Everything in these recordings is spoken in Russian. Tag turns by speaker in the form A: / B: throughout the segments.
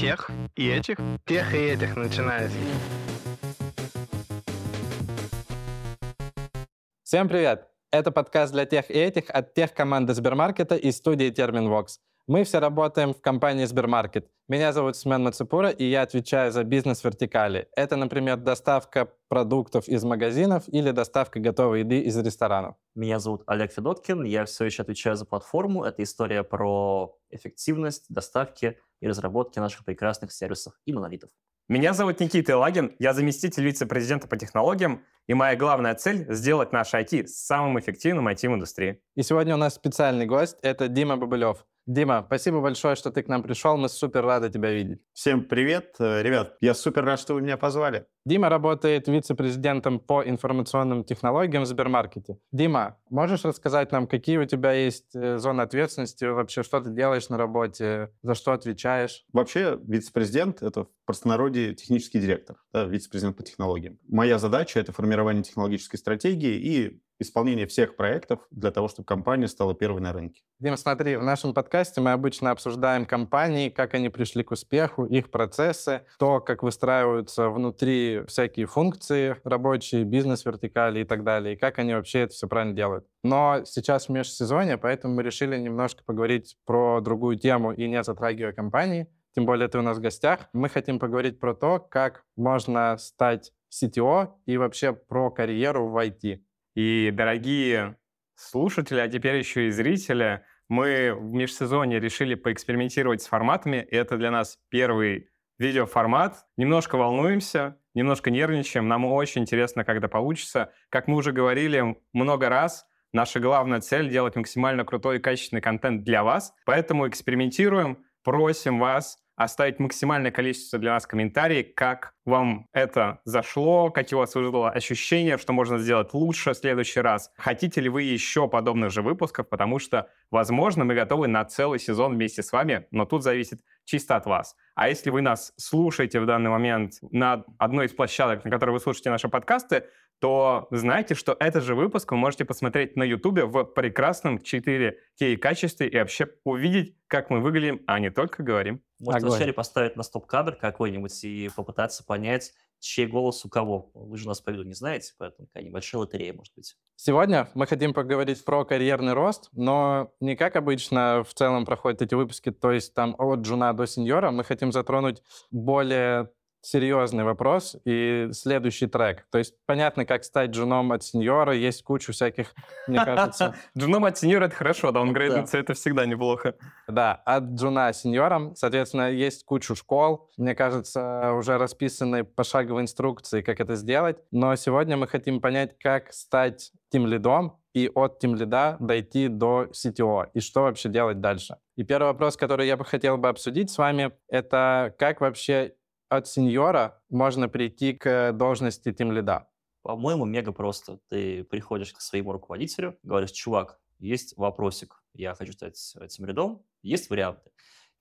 A: Тех и этих? Тех и этих начинается.
B: Всем привет! Это подкаст для тех и этих от тех команды Сбермаркета и студии Терминвокс. Мы все работаем в компании Сбермаркет. Меня зовут Семен Мацепура, и я отвечаю за бизнес-вертикали. Это, например, доставка продуктов из магазинов или доставка готовой еды из ресторанов.
C: Меня зовут Олег Федоткин, я все еще отвечаю за платформу. Это история про эффективность доставки и разработки наших прекрасных сервисов и монолитов.
D: Меня зовут Никита Лагин, я заместитель вице-президента по технологиям, и моя главная цель – сделать наш IT самым эффективным IT в индустрии.
B: И сегодня у нас специальный гость – это Дима Бабылев. Дима, спасибо большое, что ты к нам пришел. Мы супер рады тебя видеть.
E: Всем привет. Э, ребят, я супер рад, что вы меня позвали.
B: Дима работает вице-президентом по информационным технологиям в Сбермаркете. Дима, можешь рассказать нам, какие у тебя есть э, зоны ответственности, вообще что ты делаешь на работе, за что отвечаешь?
E: Вообще вице-президент — это в простонародье технический директор, да, вице-президент по технологиям. Моя задача — это формирование технологической стратегии и исполнение всех проектов для того, чтобы компания стала первой на рынке.
B: Дим, смотри, в нашем подкасте мы обычно обсуждаем компании, как они пришли к успеху, их процессы, то, как выстраиваются внутри всякие функции рабочие, бизнес-вертикали и так далее, и как они вообще это все правильно делают. Но сейчас в межсезонье, поэтому мы решили немножко поговорить про другую тему и не затрагивая компании, тем более ты у нас в гостях. Мы хотим поговорить про то, как можно стать CTO и вообще про карьеру в IT.
D: И, дорогие слушатели, а теперь еще и зрители, мы в межсезонье решили поэкспериментировать с форматами. Это для нас первый видеоформат. Немножко волнуемся, немножко нервничаем. Нам очень интересно, когда получится. Как мы уже говорили много раз, наша главная цель — делать максимально крутой и качественный контент для вас. Поэтому экспериментируем, просим вас оставить максимальное количество для нас комментариев, как вам это зашло, какие у вас вызвало ощущения, что можно сделать лучше в следующий раз. Хотите ли вы еще подобных же выпусков, потому что, возможно, мы готовы на целый сезон вместе с вами, но тут зависит чисто от вас. А если вы нас слушаете в данный момент на одной из площадок, на которой вы слушаете наши подкасты, то знайте, что этот же выпуск вы можете посмотреть на YouTube в прекрасном 4К качестве и вообще увидеть, как мы выглядим, а не только говорим.
C: Можете вначале поставить на стоп-кадр какой-нибудь и попытаться понять, чей голос у кого. Вы же нас по виду не знаете, поэтому такая небольшая лотерея может быть.
B: Сегодня мы хотим поговорить про карьерный рост, но не как обычно в целом проходят эти выпуски, то есть там от джуна до сеньора. Мы хотим затронуть более серьезный вопрос и следующий трек. То есть понятно, как стать джуном от сеньора, есть кучу всяких, мне кажется...
D: Джуном от сеньора — это хорошо, да, он грейдится, это всегда неплохо.
B: Да, от джуна сеньором, соответственно, есть кучу школ, мне кажется, уже расписаны пошаговые инструкции, как это сделать. Но сегодня мы хотим понять, как стать тим лидом и от тим лида дойти до CTO, и что вообще делать дальше. И первый вопрос, который я бы хотел бы обсудить с вами, это как вообще от сеньора можно прийти к должности тим лида?
C: По-моему, мега просто. Ты приходишь к своему руководителю, говоришь, чувак, есть вопросик, я хочу стать этим лидом, есть варианты.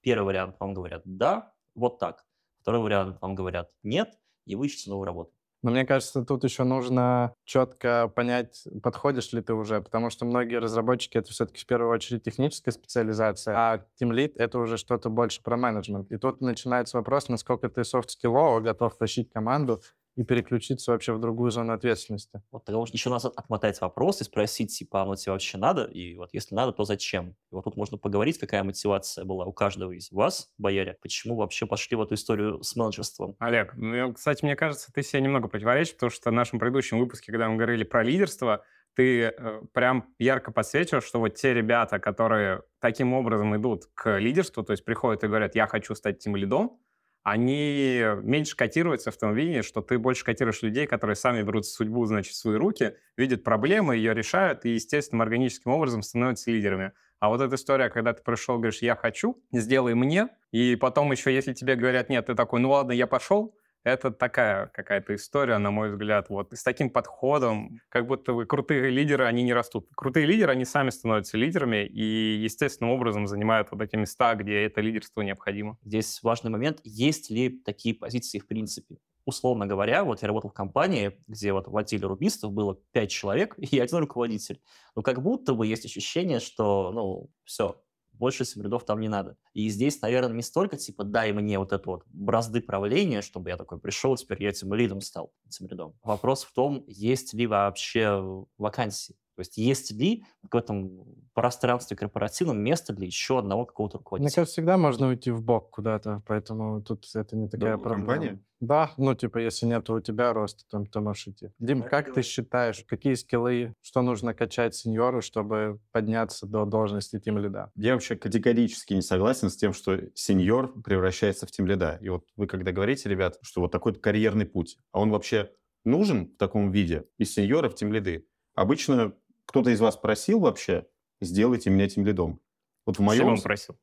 C: Первый вариант вам говорят «да», вот так. Второй вариант вам говорят «нет», и вы ищете новую работу.
B: Но мне кажется, тут еще нужно четко понять, подходишь ли ты уже, потому что многие разработчики — это все-таки в первую очередь техническая специализация, а Team Lead — это уже что-то больше про менеджмент. И тут начинается вопрос, насколько ты софт-скиллово готов тащить команду и переключиться вообще в другую зону ответственности.
C: Вот тогда еще надо отмотать вопрос и спросить, типа, оно тебе вообще надо? И вот если надо, то зачем? И вот тут можно поговорить, какая мотивация была у каждого из вас, бояре, почему вообще пошли в эту историю с менеджерством.
D: Олег, ну, кстати, мне кажется, ты себе немного противоречишь, потому что в нашем предыдущем выпуске, когда мы говорили про лидерство, ты э, прям ярко подсветил, что вот те ребята, которые таким образом идут к лидерству, то есть приходят и говорят, я хочу стать тем лидом, они меньше котируются в том виде, что ты больше котируешь людей, которые сами берут судьбу, значит, в свои руки, видят проблемы, ее решают и естественным органическим образом становятся лидерами. А вот эта история, когда ты пришел, говоришь, я хочу, сделай мне, и потом еще, если тебе говорят, нет, ты такой, ну ладно, я пошел, это такая какая-то история, на мой взгляд. Вот с таким подходом, как будто вы крутые лидеры, они не растут. Крутые лидеры, они сами становятся лидерами и естественным образом занимают вот эти места, где это лидерство необходимо.
C: Здесь важный момент, есть ли такие позиции в принципе. Условно говоря, вот я работал в компании, где вот в отделе рубистов было пять человек и один руководитель. Но как будто бы есть ощущение, что, ну, все, больше тимлидов там не надо. И здесь, наверное, не столько типа дай мне вот это вот бразды правления, чтобы я такой пришел, теперь я тимлидом стал, тимлидом. Вопрос в том, есть ли вообще вакансии. То есть есть ли в этом пространстве корпоративном место для еще одного какого-то
B: Мне
C: руководителя?
B: кажется, всегда можно уйти в бок куда-то, поэтому тут это не такая
E: в
B: проблема.
E: компании?
B: Да, ну типа если нет у тебя роста, то ты можешь идти. Дим, как ты считаешь, какие скиллы, что нужно качать сеньору, чтобы подняться до должности тим лида?
E: Я вообще категорически не согласен с тем, что сеньор превращается в тимлида. И вот вы когда говорите, ребят, что вот такой карьерный путь, а он вообще нужен в таком виде из сеньора в тимлиды? Обычно кто-то из вас просил вообще, сделайте меня тимлидом. Вот в моем...
D: Симон просил.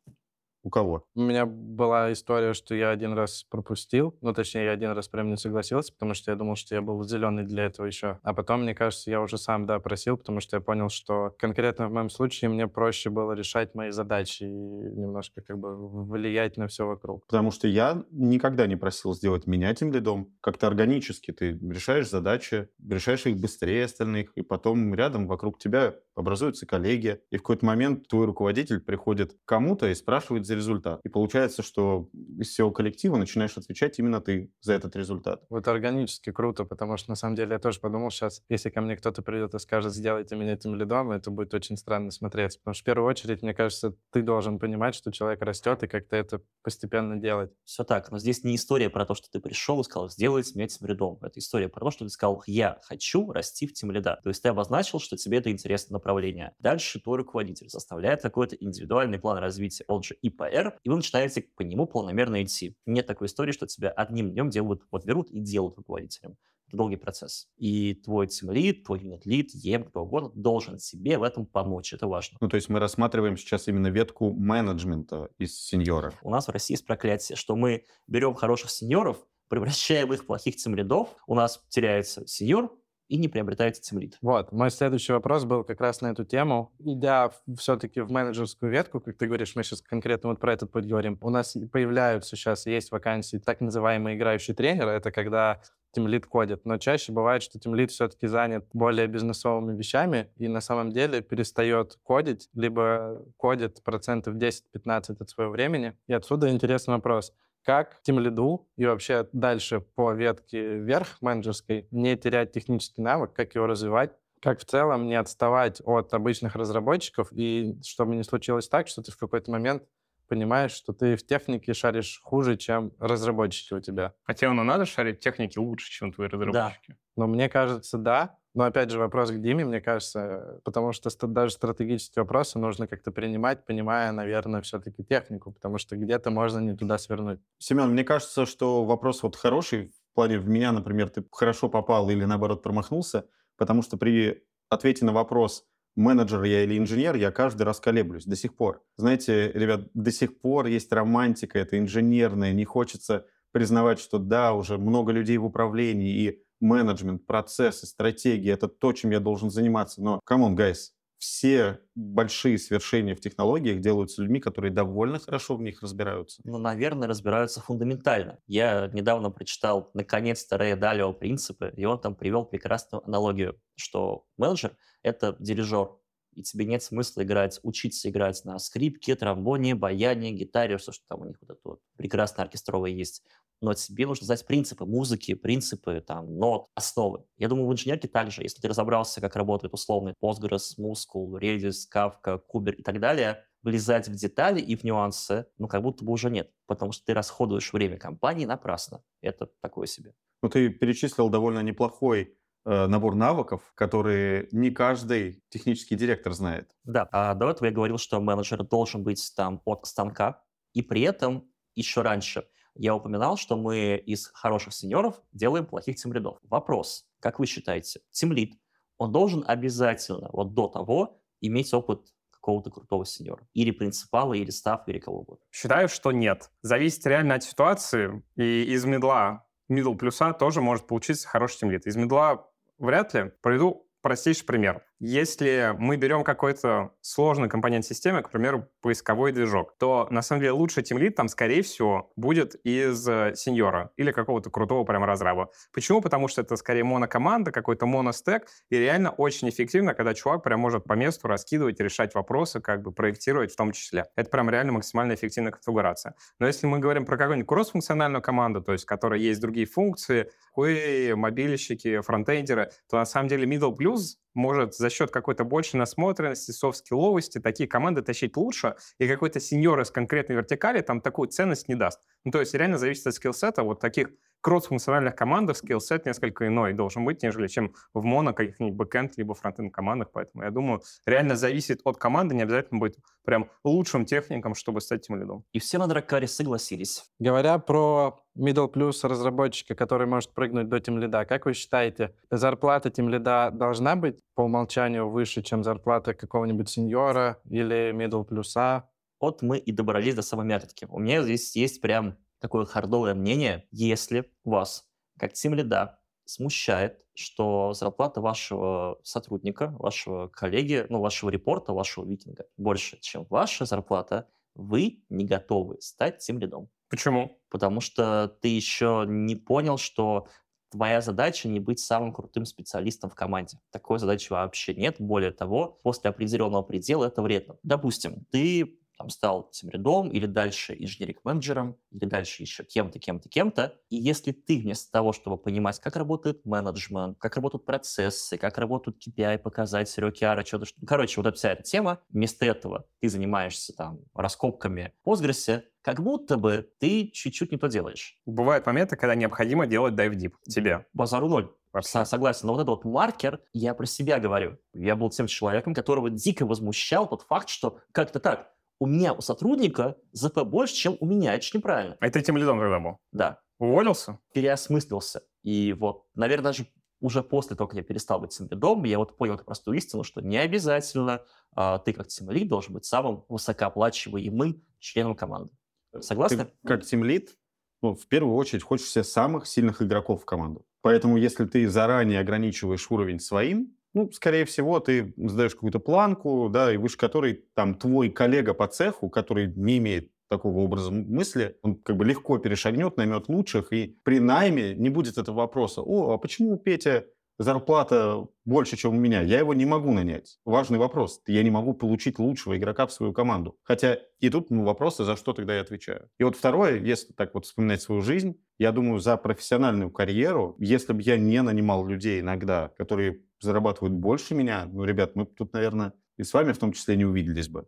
E: У кого?
B: У меня была история, что я один раз пропустил, ну, точнее, я один раз прям не согласился, потому что я думал, что я был зеленый для этого еще. А потом, мне кажется, я уже сам, да, просил, потому что я понял, что конкретно в моем случае мне проще было решать мои задачи и немножко как бы влиять на все вокруг.
E: Потому что я никогда не просил сделать меня тем лидом. Как-то органически ты решаешь задачи, решаешь их быстрее остальных, и потом рядом вокруг тебя образуются коллеги, и в какой-то момент твой руководитель приходит к кому-то и спрашивает за результат. И получается, что из всего коллектива начинаешь отвечать именно ты за этот результат.
B: Вот органически круто, потому что на самом деле я тоже подумал сейчас, если ко мне кто-то придет и скажет, сделайте меня этим лидом, это будет очень странно смотреться. Потому что в первую очередь, мне кажется, ты должен понимать, что человек растет и как-то это постепенно делать.
C: Все так, но здесь не история про то, что ты пришел и сказал, сделайте меня тимлидом. Это история про то, что ты сказал, я хочу расти в тимлида. То есть ты обозначил, что тебе это интересное направление. Дальше твой руководитель составляет какой-то индивидуальный план развития, он же ИПР, и вы начинаете по нему планомерно идти. Нет такой истории, что тебя одним днем делают, вот берут и делают руководителем. Это долгий процесс. И твой тимлид, твой юнит-лид, ем, кто угодно, должен себе в этом помочь. Это важно.
E: Ну, то есть мы рассматриваем сейчас именно ветку менеджмента из сеньора.
C: У нас в России есть проклятие, что мы берем хороших сеньоров, превращаем их в плохих тимлидов, у нас теряется сеньор, и не приобретаете тимлид.
B: Вот, мой следующий вопрос был как раз на эту тему. Идя все-таки в менеджерскую ветку, как ты говоришь, мы сейчас конкретно вот про этот путь говорим, у нас появляются сейчас, есть вакансии так называемые играющие тренеры, это когда тимлид кодит, но чаще бывает, что тимлид все-таки занят более бизнесовыми вещами и на самом деле перестает кодить, либо кодит процентов 10-15 от своего времени. И отсюда интересный вопрос как тем лиду и вообще дальше по ветке вверх менеджерской не терять технический навык, как его развивать, как в целом не отставать от обычных разработчиков, и чтобы не случилось так, что ты в какой-то момент понимаешь, что ты в технике шаришь хуже, чем разработчики у тебя.
D: Хотя ну надо шарить техники лучше, чем твои разработчики.
B: Но мне кажется, да. Но опять же вопрос к Диме, мне кажется, потому что даже стратегические вопросы нужно как-то принимать, понимая, наверное, все-таки технику, потому что где-то можно не туда свернуть.
E: Семен, мне кажется, что вопрос вот хороший. В плане в меня, например, ты хорошо попал или наоборот промахнулся, потому что при ответе на вопрос, менеджер я или инженер, я каждый раз колеблюсь до сих пор. Знаете, ребят, до сих пор есть романтика, это инженерная, не хочется признавать, что да, уже много людей в управлении, и менеджмент, процессы, стратегии — это то, чем я должен заниматься. Но, on, guys, все большие свершения в технологиях делаются людьми, которые довольно хорошо в них разбираются.
C: Ну, наверное, разбираются фундаментально. Я недавно прочитал, наконец-то, Рэя Далио «Принципы», и он там привел прекрасную аналогию, что менеджер — это дирижер, и тебе нет смысла играть, учиться играть на скрипке, тромбоне, баяне, гитаре, все, что там у них вот это вот прекрасно оркестровое есть. Но тебе нужно знать принципы музыки, принципы там, нот, основы. Я думаю, в инженерке также, если ты разобрался, как работает условный Postgres, Muscle, Redis, Kafka, Kuber и так далее, влезать в детали и в нюансы, ну, как будто бы уже нет, потому что ты расходуешь время компании напрасно. Это такое себе.
E: Ну, ты перечислил довольно неплохой э, набор навыков, которые не каждый технический директор знает.
C: Да, а до этого я говорил, что менеджер должен быть там от станка, и при этом еще раньше я упоминал, что мы из хороших сеньоров делаем плохих тимлидов. Вопрос, как вы считаете, тимлид, он должен обязательно вот до того иметь опыт какого-то крутого сеньора? Или принципала, или став, или кого угодно?
D: Считаю, что нет. Зависит реально от ситуации. И из middle а, middle plus а тоже может получиться хороший тимлид. Из middle а вряд ли. Приведу простейший пример. Если мы берем какой-то сложный компонент системы, к примеру, поисковой движок, то на самом деле лучший тимлид там, скорее всего, будет из э, senior а или какого-то крутого прям разраба. Почему? Потому что это скорее монокоманда, какой-то моностек, и реально очень эффективно, когда чувак прям может по месту раскидывать, решать вопросы, как бы проектировать в том числе. Это прям реально максимально эффективная конфигурация. Но если мы говорим про какую-нибудь кроссфункциональную команду, то есть в которой есть другие функции, QA, мобильщики, фронтендеры, то на самом деле middle plus может за счет какой-то большей насмотренности, софт-скилловости такие команды тащить лучше, и какой-то senior из конкретной вертикали там такую ценность не даст. Ну, то есть реально зависит от skillset а. Вот таких кросс-функциональных командах skillset несколько иной должен быть, нежели чем в моно каких-нибудь бэкэнд либо фронтенд командах. Поэтому я думаю, реально зависит от команды, не обязательно быть прям лучшим техником, чтобы стать тимлидом.
C: И все на Драккаре согласились.
B: Говоря про middle plus разработчика, который может прыгнуть до тимлида, как вы считаете, зарплата тимлида должна быть по умолчанию выше, чем зарплата какого-нибудь senior а или middle плюса?
C: Вот мы и добрались до самой мякотки. У меня здесь есть прям такое хардовое мнение, если вас, как тим лида, смущает, что зарплата вашего сотрудника, вашего коллеги, ну, вашего репорта, вашего викинга больше, чем ваша зарплата, вы не готовы стать тем лидом.
D: Почему?
C: Потому что ты еще не понял, что твоя задача не быть самым крутым специалистом в команде. Такой задачи вообще нет. Более того, после определенного предела это вредно. Допустим, ты там, стал тем рядом или дальше инженерик-менеджером, или дальше еще кем-то, кем-то, кем-то. И если ты вместо того, чтобы понимать, как работает менеджмент, как работают процессы, как работают KPI, показатели, OKR, что-то, что... короче, вот эта вся эта тема, вместо этого ты занимаешься там раскопками в Postgres, как будто бы ты чуть-чуть не то делаешь.
D: Бывают моменты, когда необходимо делать dive deep тебе.
C: Базару ноль.
D: Вообще.
C: Согласен. Но вот этот вот маркер, я про себя говорю. Я был тем человеком, которого дико возмущал тот факт, что как-то так, у меня у сотрудника ЗП больше, чем у меня. Это же неправильно.
D: А ты тем лидом тогда был?
C: Да.
D: Уволился?
C: Переосмыслился. И вот, наверное, даже уже после того, как я перестал быть тимлидом, я вот понял эту простую истину, что не обязательно а, ты как тимлид должен быть самым высокооплачиваемым членом команды. Согласны?
E: Ты как тимлид, ну, в первую очередь хочешь все самых сильных игроков в команду. Поэтому если ты заранее ограничиваешь уровень своим, ну, скорее всего, ты задаешь какую-то планку, да, и выше которой там твой коллега по цеху, который не имеет такого образа мысли, он как бы легко перешагнет, наймет лучших, и при найме не будет этого вопроса, о, а почему Петя зарплата больше, чем у меня, я его не могу нанять. Важный вопрос. Я не могу получить лучшего игрока в свою команду. Хотя и тут ну, вопросы, за что тогда я отвечаю. И вот второе, если так вот вспоминать свою жизнь, я думаю, за профессиональную карьеру, если бы я не нанимал людей иногда, которые зарабатывают больше меня, ну, ребят, мы тут, наверное, и с вами в том числе не увиделись бы.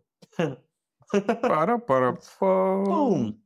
D: Пара-пара.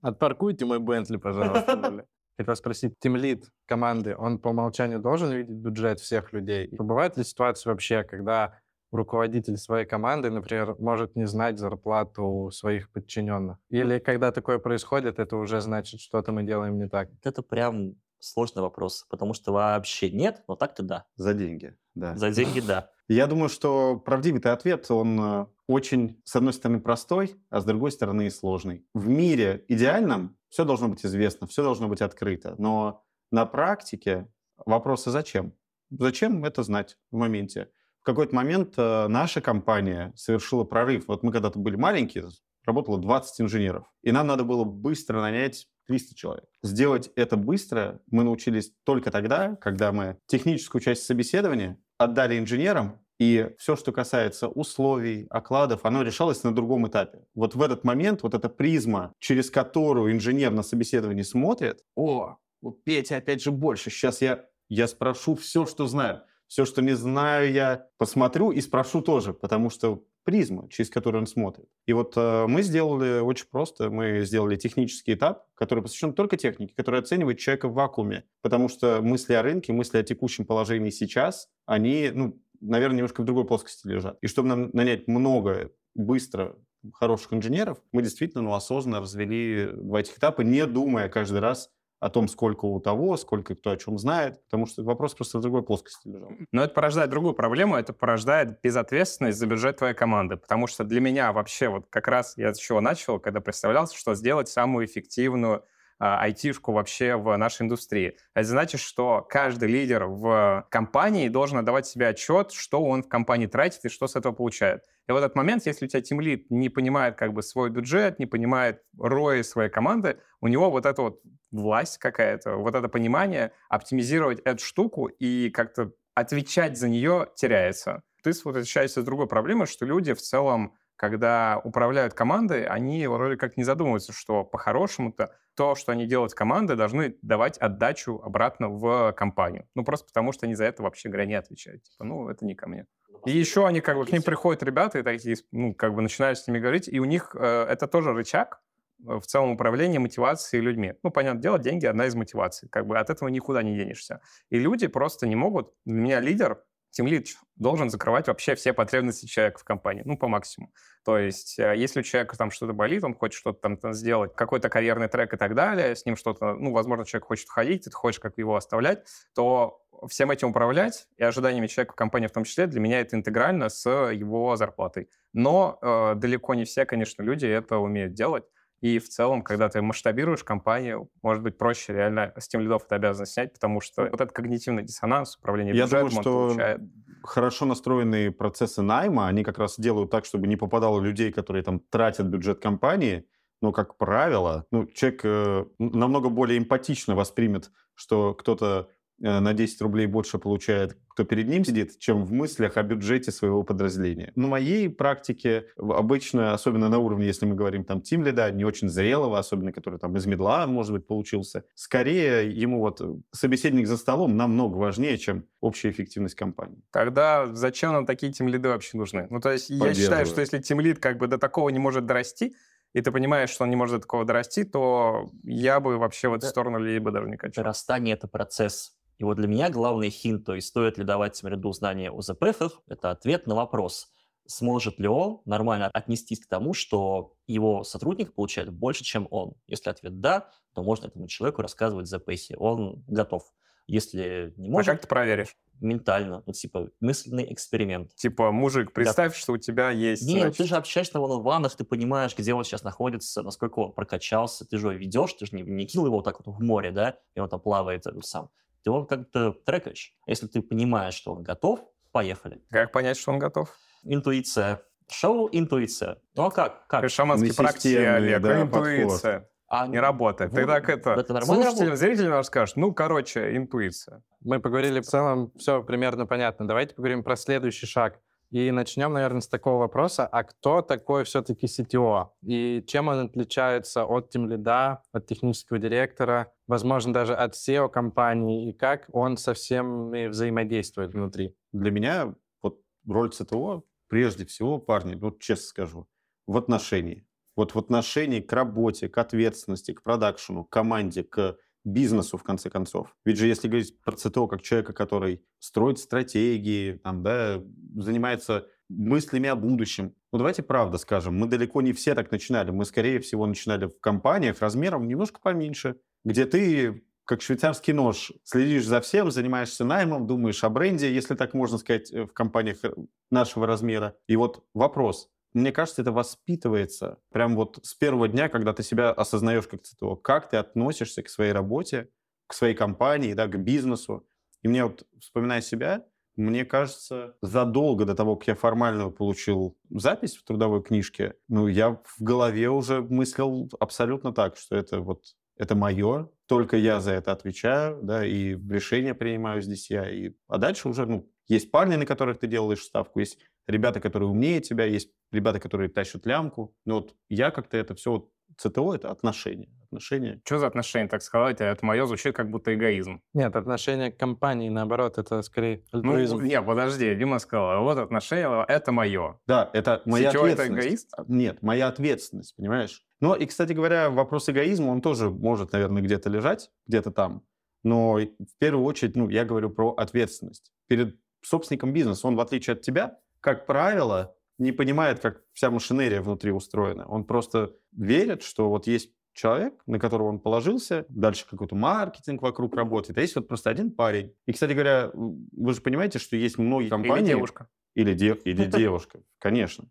B: Отпаркуйте мой Бентли, пожалуйста. Хотел спросить, тимлид команды, он по умолчанию должен видеть бюджет всех людей? И бывают ли ситуации вообще, когда руководитель своей команды, например, может не знать зарплату своих подчиненных? Или когда такое происходит, это уже значит, что-то мы делаем не так?
C: Это прям сложный вопрос, потому что вообще нет, но так-то да.
E: За деньги, да.
C: За деньги да.
E: Я думаю, что правдивый ответ, он э, очень, с одной стороны, простой, а с другой стороны, сложный. В мире идеальном все должно быть известно, все должно быть открыто, но на практике вопросы зачем? Зачем это знать в моменте? В какой-то момент э, наша компания совершила прорыв. Вот мы когда-то были маленькие, работало 20 инженеров, и нам надо было быстро нанять 300 человек. Сделать это быстро мы научились только тогда, когда мы техническую часть собеседования отдали инженерам, и все, что касается условий, окладов, оно решалось на другом этапе. Вот в этот момент, вот эта призма, через которую инженер на собеседовании смотрит, о, у Петя опять же больше, сейчас я, я спрошу все, что знаю. Все, что не знаю, я посмотрю и спрошу тоже, потому что призма, через которую он смотрит. И вот э, мы сделали очень просто. Мы сделали технический этап, который посвящен только технике, который оценивает человека в вакууме. Потому что мысли о рынке, мысли о текущем положении сейчас, они, ну, наверное, немножко в другой плоскости лежат. И чтобы нам нанять много, быстро хороших инженеров, мы действительно ну, осознанно развели два этих этапа, не думая каждый раз о том, сколько у того, сколько кто о чем знает, потому что вопрос просто в другой плоскости лежал.
D: Но это порождает другую проблему, это порождает безответственность за бюджет твоей команды, потому что для меня вообще вот как раз я с чего начал, когда представлялся, что сделать самую эффективную а, айтишку вообще в нашей индустрии. Это значит, что каждый лидер в компании должен отдавать себе отчет, что он в компании тратит и что с этого получает. И в этот момент, если у тебя тимлид не понимает как бы свой бюджет, не понимает рои своей команды, у него вот эта вот власть какая-то, вот это понимание оптимизировать эту штуку и как-то отвечать за нее теряется. Ты возвращаешься с другой проблемой, что люди в целом когда управляют командой, они вроде как не задумываются, что по-хорошему-то то, что они делают с командой, должны давать отдачу обратно в компанию. Ну, просто потому что они за это вообще не отвечают. Типа, ну, это не ко мне. И еще они как бы, к ним приходят ребята и такие, ну, как бы начинают с ними говорить, и у них э, это тоже рычаг, в целом управления мотивацией людьми. Ну, понятное дело, деньги — одна из мотиваций. Как бы от этого никуда не денешься. И люди просто не могут... Для меня лидер тимлид должен закрывать вообще все потребности человека в компании, ну, по максимуму. То есть, э, если у человека там что-то болит, он хочет что-то там сделать, какой-то карьерный трек и так далее, с ним что-то, ну, возможно, человек хочет ходить, ты хочешь как его оставлять, то всем этим управлять и ожиданиями человека в компании в том числе, для меня это интегрально с его зарплатой. Но э, далеко не все, конечно, люди это умеют делать. И в целом, когда ты масштабируешь компанию, может быть проще реально с тем лидов это обязанность снять, потому что вот этот когнитивный диссонанс, управление
E: Я
D: бюджетом,
E: думаю, что
D: получает.
E: хорошо настроенные процессы найма, они как раз делают так, чтобы не попадало людей, которые там тратят бюджет компании, но, как правило, ну, человек э, намного более эмпатично воспримет, что кто-то Э, на 10 рублей больше получает, кто перед ним сидит, чем в мыслях о бюджете своего подразделения. На моей практике обычно, особенно на уровне, если мы говорим там тим лида, не очень зрелого, особенно который там из медла, может быть, получился, скорее ему вот э, собеседник за столом намного важнее, чем общая эффективность компании.
D: Тогда зачем нам такие тим лиды вообще нужны? Ну, то есть я считаю, что если тим лид как бы до такого не может дорасти, и ты понимаешь, что он не может до такого дорасти, то я бы вообще в эту сторону либо даже не качал.
C: Дорастание — это процесс и вот для меня главный хинт, то есть стоит ли давать ряду знания о ЗПФ, это ответ на вопрос, сможет ли он нормально отнестись к тому, что его сотрудник получает больше, чем он. Если ответ «да», то можно этому человеку рассказывать ЗПС, он готов. Если не может...
D: А как ты проверишь?
C: Ментально, ну, типа, мысленный эксперимент.
D: Типа, мужик, представь, да. что у тебя есть...
C: Нет, значит... ты же общаешься на ваннах, ты понимаешь, где он сейчас находится, насколько он прокачался, ты же его ведешь, ты же не, не кинул его вот так вот в море, да, и он там плавает сам ты его как-то трекаешь. Если ты понимаешь, что он готов, поехали.
D: Как понять, что он готов?
C: Интуиция. Шоу интуиция. Ну а как? как?
D: Шаманские практики, Олег, да, интуиция. Подход. А не работает. Вот, ты так это, это слушателям, зрителям скажешь, ну, короче, интуиция.
B: Мы поговорили в целом, все примерно понятно. Давайте поговорим про следующий шаг. И начнем, наверное, с такого вопроса, а кто такой все-таки CTO? И чем он отличается от тимлида, от технического директора, возможно, даже от SEO компании, и как он со всеми взаимодействует внутри?
E: Для меня вот роль CTO, прежде всего, парни, вот честно скажу, в отношении. Вот в отношении к работе, к ответственности, к продакшену, к команде, к бизнесу, в конце концов. Ведь же если говорить про ЦТО как человека, который строит стратегии, там, да, занимается мыслями о будущем. Ну, давайте правда скажем, мы далеко не все так начинали. Мы, скорее всего, начинали в компаниях размером немножко поменьше, где ты как швейцарский нож, следишь за всем, занимаешься наймом, думаешь о бренде, если так можно сказать, э, в компаниях э, нашего размера. И вот вопрос, мне кажется, это воспитывается прям вот с первого дня, когда ты себя осознаешь как ЦТО, как ты относишься к своей работе, к своей компании, да, к бизнесу. И мне вот, вспоминая себя, мне кажется, задолго до того, как я формально получил запись в трудовой книжке, ну, я в голове уже мыслил абсолютно так, что это вот это мое, только я за это отвечаю, да, и решения принимаю здесь я. И... А дальше уже, ну, есть парни, на которых ты делаешь ставку, есть ребята, которые умнее тебя, есть ребята, которые тащат лямку. Но вот я как-то это все вот ЦТО — это отношения. отношения.
D: Что за отношения, так сказать? Это мое звучит как будто эгоизм.
B: Нет, отношение к компании, наоборот, это скорее ну, альтруизм.
D: Ну, нет, подожди, Дима сказал, «А вот отношения — это мое.
E: Да, это моя
D: Сетевой
E: ответственность.
D: это эгоист?
E: Нет, моя ответственность, понимаешь? Ну, и, кстати говоря, вопрос эгоизма, он тоже может, наверное, где-то лежать, где-то там. Но в первую очередь, ну, я говорю про ответственность. Перед собственником бизнеса, он, в отличие от тебя, как правило, не понимает, как вся машинерия внутри устроена. Он просто верит, что вот есть человек, на которого он положился, дальше какой-то маркетинг вокруг работает, а есть вот просто один парень. И, кстати говоря, вы же понимаете, что есть многие компании...
D: Или девушка.
E: Или, де, или девушка, конечно.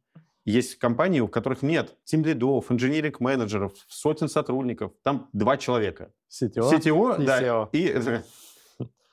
E: Есть компании, у которых нет тимлидов, инженерик-менеджеров, сотен сотрудников. Там два человека.
B: CTO,
E: CTO,
B: и
E: да,
B: SEO.
E: и...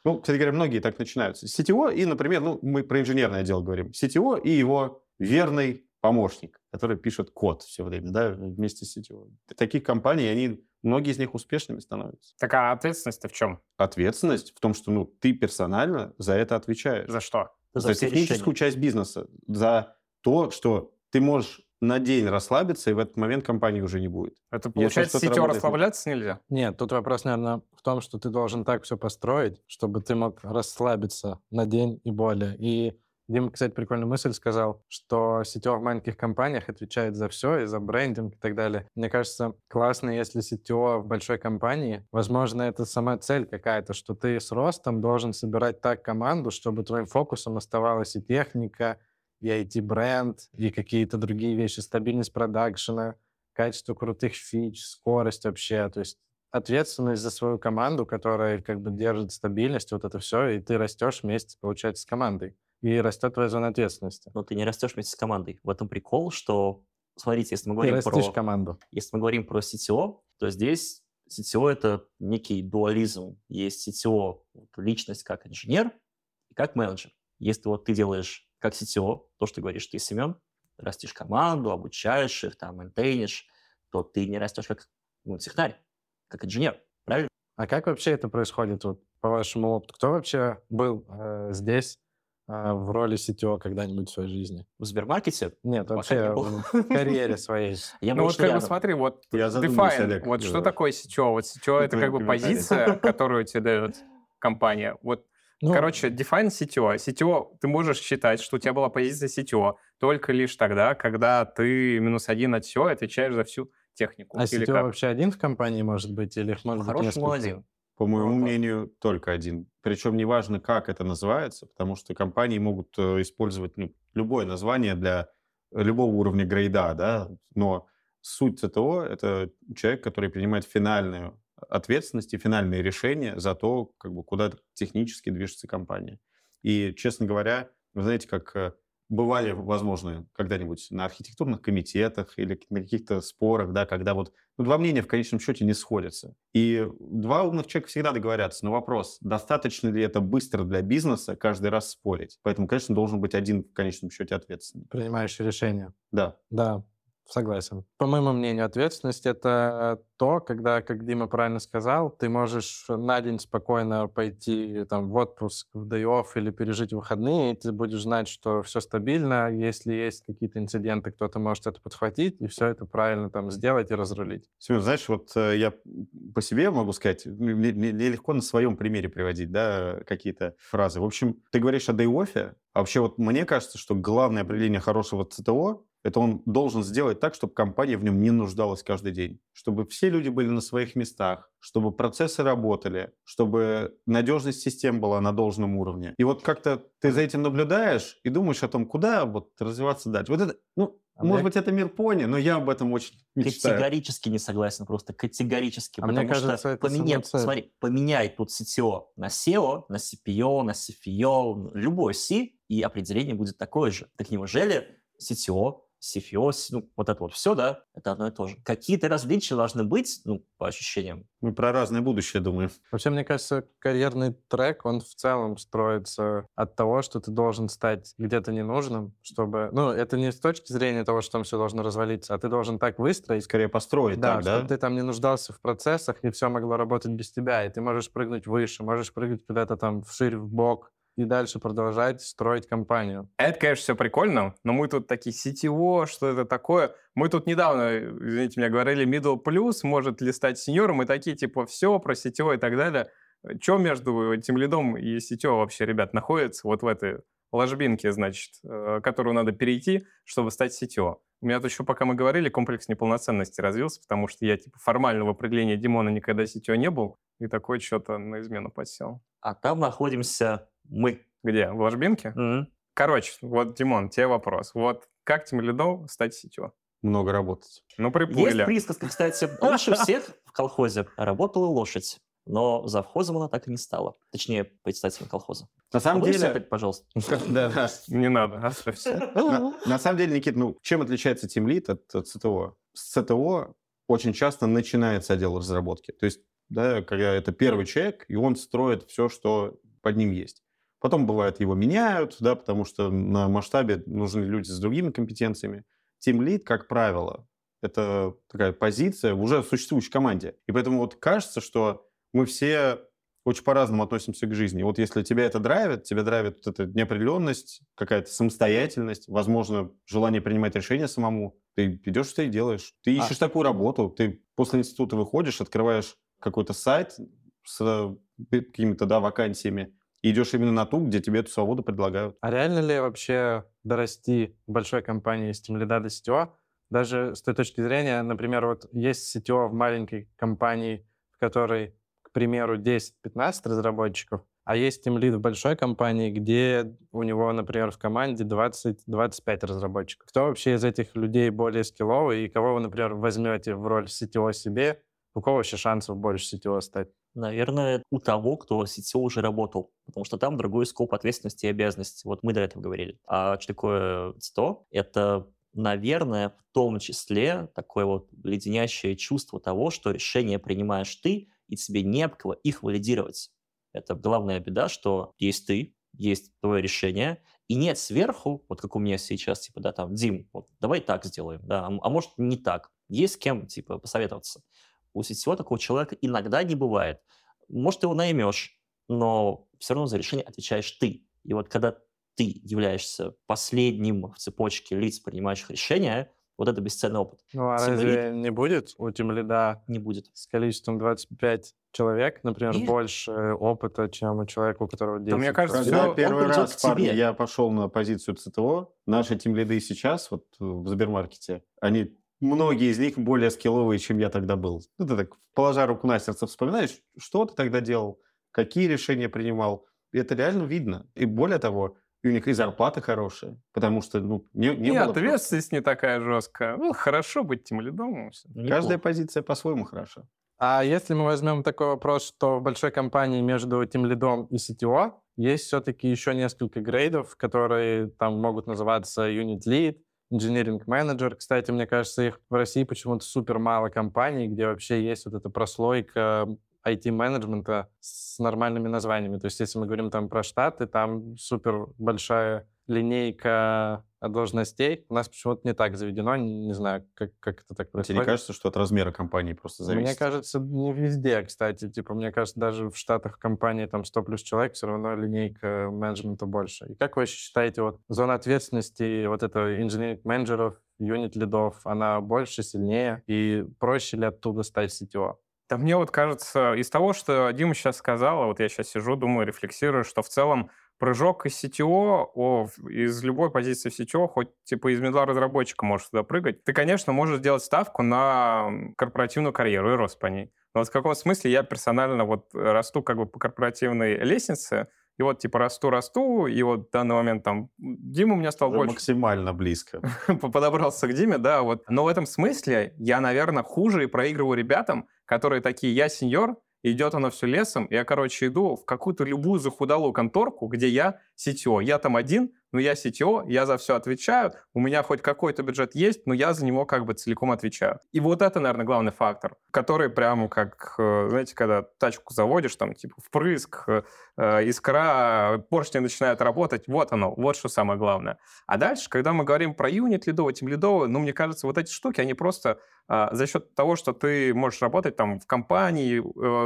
E: Ну, кстати говоря, многие так начинаются. CTO и, например, ну, мы про инженерное дело говорим. CTO и его верный помощник, который пишет код все время, да, вместе с CTO. Таких компаний, они, многие из них успешными становятся.
D: Так а ответственность-то в чем?
E: Ответственность в том, что ну, ты персонально за это отвечаешь.
D: За что?
E: За,
C: все
E: техническую
C: решения.
E: часть бизнеса. За то, что ты можешь на день расслабиться, и в этот момент компании уже не будет.
D: Это получается,
E: работает-
D: расслабляться нельзя?
B: Нет, тут вопрос, наверное, в том, что ты должен так все построить, чтобы ты мог расслабиться на день и более. И Дима, кстати, прикольную мысль сказал, что CTO в маленьких компаниях отвечает за все, и за брендинг и так далее. Мне кажется, классно, если CTO в большой компании, возможно, это сама цель какая-то, что ты с ростом должен собирать так команду, чтобы твоим фокусом оставалась и техника, и IT-бренд, и какие-то другие вещи, стабильность продакшена, качество крутых фич, скорость вообще, то есть ответственность за свою команду, которая как бы держит стабильность, вот это все, и ты растешь вместе, получается, с командой. И растет твоя зона ответственности.
C: Но ты не растешь вместе с командой. В этом прикол, что, смотрите, если мы
B: Ты
C: говорим
B: растишь
C: про...
B: команду.
C: Если мы говорим про CTO, то здесь CTO — это некий дуализм. Есть CTO, личность как инженер и как менеджер. Если вот ты делаешь как CTO, то, что говоришь ты, Семен, растишь команду, обучаешь их, там, мейнтейнишь, то ты не растешь как ну, технарь, как инженер, правильно?
B: А как вообще это происходит, вот, по вашему опыту? Кто вообще был э, здесь э, в роли CTO когда-нибудь в своей жизни?
C: В Сбермаркете
B: Нет, вообще
C: не
B: в карьере своей.
C: я
D: Ну вот как бы смотри, вот
E: Я
D: define,
E: Олег,
D: вот что такое CTO? Вот CTO это
E: твои
D: как бы позиция, которую тебе дает компания. Вот,
B: Ну,
D: короче, define CTO. CTO, ты можешь считать, что у тебя была позиция CTO только лишь тогда, когда ты минус один от всего отвечаешь за всю технику.
B: а
D: Или
B: CTO
D: как?
B: вообще один в компании может быть или их может быть несколько?
C: один.
E: По моему
C: Вот
E: мнению, только один. Причем неважно, как это называется, потому что компании могут э, использовать ну, любое название для любого уровня грейда, да, но суть ЦТО — это человек, который принимает финальную ответственность и финальные решения за то, как бы, куда технически движется компания. И, честно говоря, вы знаете, как э, бывали, возможно, когда-нибудь на архитектурных комитетах или на каких-то спорах, да, когда вот ну, два мнения в конечном счете не сходятся. И два умных человека всегда договорятся. Но вопрос, достаточно ли это быстро для бизнеса каждый раз спорить? Поэтому, конечно, должен быть один в конечном счете ответственный.
B: Принимающий решение.
E: Да.
B: Да, согласен. По моему мнению, ответственность — это то, когда, как Дима правильно сказал, ты можешь на день спокойно пойти там, в отпуск, в day off или пережить выходные, и ты будешь знать, что все стабильно. Если есть какие-то инциденты, кто-то может это подхватить и все это правильно там сделать и разрулить.
E: Семен, знаешь, вот э, я по себе могу сказать, мне, мне- легко на своем примере приводить, да, какие-то фразы. В общем, ты говоришь о day-оффе, а вообще вот мне кажется, что главное определение хорошего ЦТО это он должен сделать так, чтобы компания в нем не нуждалась каждый день. Чтобы все люди были на своих местах, чтобы процессы работали, чтобы надежность систем была на должном уровне. И вот как-то ты за этим наблюдаешь и думаешь о том, куда вот развиваться дальше. Вот это, ну,
B: А
E: может
B: мне-
E: быть, это мир пони, но я об этом очень мечтаю.
C: Категорически не согласен, просто категорически.
B: А мне
C: потому
B: кажется,
C: что
B: это цель.
C: смотри, поменяй тут CTO на SEO, на CPO, на CFO, любой C, и определение будет такое же. Так неужели CTO, CFO, ну, вот это вот все, да, это одно и то же. Какие-то различия должны быть, ну, по ощущениям.
E: Мы про разное будущее думаем.
B: Вообще, мне кажется, карьерный трек, он в целом строится от того, что ты должен стать где-то ненужным, чтобы... Ну, это не с точки зрения того, что там все должно развалиться, а ты должен так выстроить,
E: Скорее построить
B: да,
E: так, да?
B: чтобы ты там не нуждался в процессах, и все могло работать без тебя, и ты можешь прыгнуть выше, можешь прыгнуть куда-то там вширь, в бок и дальше продолжать строить компанию.
D: Это, конечно, все прикольно, но мы тут такие CTO, что это такое? Мы тут недавно, извините меня, говорили middle plus, может ли стать сеньором, мы такие, типа, все про CTO и так далее. Что между этим лидом и CTO вообще, ребят, находится вот в этой ложбинке, значит, э, которую надо перейти, чтобы стать CTO? У меня тут еще, пока мы говорили, комплекс неполноценности развился, потому что я, типа, формально в определении Димона никогда CTO не был, и такой что-то на измену подсел.
C: А там находимся мы.
D: Где? В ложбинке?
C: Мгм.
D: Короче, вот, Димон, тебе вопрос. Вот как тем лидом стать сетью?
E: Много работать.
D: Ну,
C: Есть
D: приплыли.
C: присказка, кстати, лучше всех в колхозе работала лошадь. но завхозом она так и не стала. Точнее, председателем колхоза.
E: На самом
C: Выбрось
E: деле...
C: опять, пожалуйста.
E: Да, да.
D: Не надо, оставься.
E: На, на самом деле, Никит, ну, чем отличается Lead от, CTO? С CTO очень часто начинается отдел разработки. То есть, да, когда это первый человек, и он строит все, что под ним есть. Потом, бывает, его меняют, да, потому что на масштабе нужны люди с другими компетенциями. Team Lead, как правило, это такая позиция в уже существующей команде. И поэтому вот кажется, что мы все очень по-разному относимся к жизни. Вот если тебя это драйвит, тебя драйвит вот эта неопределенность, какая-то самостоятельность, возможно, желание принимать решения самому, ты идешь что и делаешь. Ты
B: А.
E: ищешь такую работу, ты после института выходишь, открываешь какой-то сайт с э, какими-то, да, вакансиями, идешь именно на ту, где тебе эту свободу предлагают.
B: А реально ли вообще дорасти большой компании с тимлида до CTO? Даже с той точки зрения, например, вот есть CTO в маленькой компании, в которой, к примеру, 10-15 разработчиков, а есть тимлид в большой компании, где у него, например, в команде 20-25 разработчиков. Кто вообще из этих людей более скилловый, и кого вы, например, возьмете в роль CTO себе, у кого вообще шансов больше CTO стать?
C: Наверное, у того, кто CTO уже работал, потому что там другой скоп ответственности и обязанностей. Вот мы до этого говорили. А что такое CTO? Это, наверное, в том числе такое вот леденящее чувство того, что решение принимаешь ты, и тебе не об кого их валидировать. Это главная беда, что есть ты, есть твое решение, и нет сверху, вот как у меня сейчас, типа, да, там, Дим, вот, давай так сделаем, да, а, а может не так. Есть с кем, типа, посоветоваться. У сетевого такого человека иногда не бывает. Может, ты его наймешь, но все равно за решение отвечаешь ты. И вот когда ты являешься последним в цепочке лиц, принимающих решения, вот это бесценный опыт.
B: Ну, а
C: Team
B: разве не будет у тимлида
C: Не будет.
B: с количеством 25 человек, например,
C: И-
B: больше опыта, чем у человека, у которого 10?
D: Да мне кажется,
E: Когда
C: он- он
E: первый
C: придет
E: раз,
C: к
E: парни,
C: тебе.
E: я пошел на позицию ЦТО, наши тимлиды сейчас, вот в Сбермаркете, они, многие из них более скилловые, чем я тогда был. Ну, ты так, положа руку на сердце, вспоминаешь, что ты тогда делал, какие решения принимал. И это реально видно. И более того, и у них и зарплата хорошая, потому что, ну, не, не
D: И
E: было просто-
D: ответственность не такая жесткая. Ну, хорошо быть тем лидом.
E: Каждая позиция по-своему хороша.
B: А если мы возьмем такой вопрос, что в большой компании между тимлидом и CTO есть все-таки еще несколько грейдов, которые там могут называться Unit Lead, Engineering Manager. Кстати, мне кажется, их в России почему-то супер мало компаний, где вообще есть вот эта прослойка IT-менеджмента с нормальными названиями. То есть если мы говорим там про Штаты, там супер большая линейка должностей. У нас почему-то не так заведено. Не, знаю, как, как это так
E: Тебе
B: происходит.
E: не кажется, что от размера компании просто зависит?
B: Мне кажется, не везде, кстати. Типа, мне кажется, даже в Штатах компании там 100 плюс человек, все равно линейка менеджмента больше. И как вы считаете, вот зона ответственности вот этого инженерных менеджеров, юнит лидов, она больше, сильнее? И проще ли оттуда стать CTO?
D: Да мне вот кажется, из того, что Дима сейчас сказала, вот я сейчас сижу, думаю, рефлексирую, что в целом прыжок из CTO, о, из любой позиции в CTO, хоть типа из медла разработчика можешь туда прыгать, ты, конечно, можешь сделать ставку на корпоративную карьеру и рост по ней. Но вот в каком смысле я персонально вот расту как бы по корпоративной лестнице, и вот типа расту-расту, и вот в данный момент там Дима у меня стал
E: Уже
D: больше
E: максимально близко.
D: подобрался к Диме, да, вот. Но в этом смысле я, наверное, хуже и проигрываю ребятам, которые такие, я сеньор, идет оно все лесом, я, короче, иду в какую-то любую захудалую конторку, где я CTO. Я там один, но я CTO, я за все отвечаю, у меня хоть какой-то бюджет есть, но я за него как бы целиком отвечаю. И вот это, наверное, главный фактор, который прям как, э, знаете, когда тачку заводишь, там, типа, впрыск, э, э, искра, поршни начинают работать, вот оно, вот что самое главное. А дальше, когда мы говорим про юнит лидовый, тем лидовый, ну, мне кажется, вот эти штуки, они просто а, за счет того, что ты можешь работать там в компании,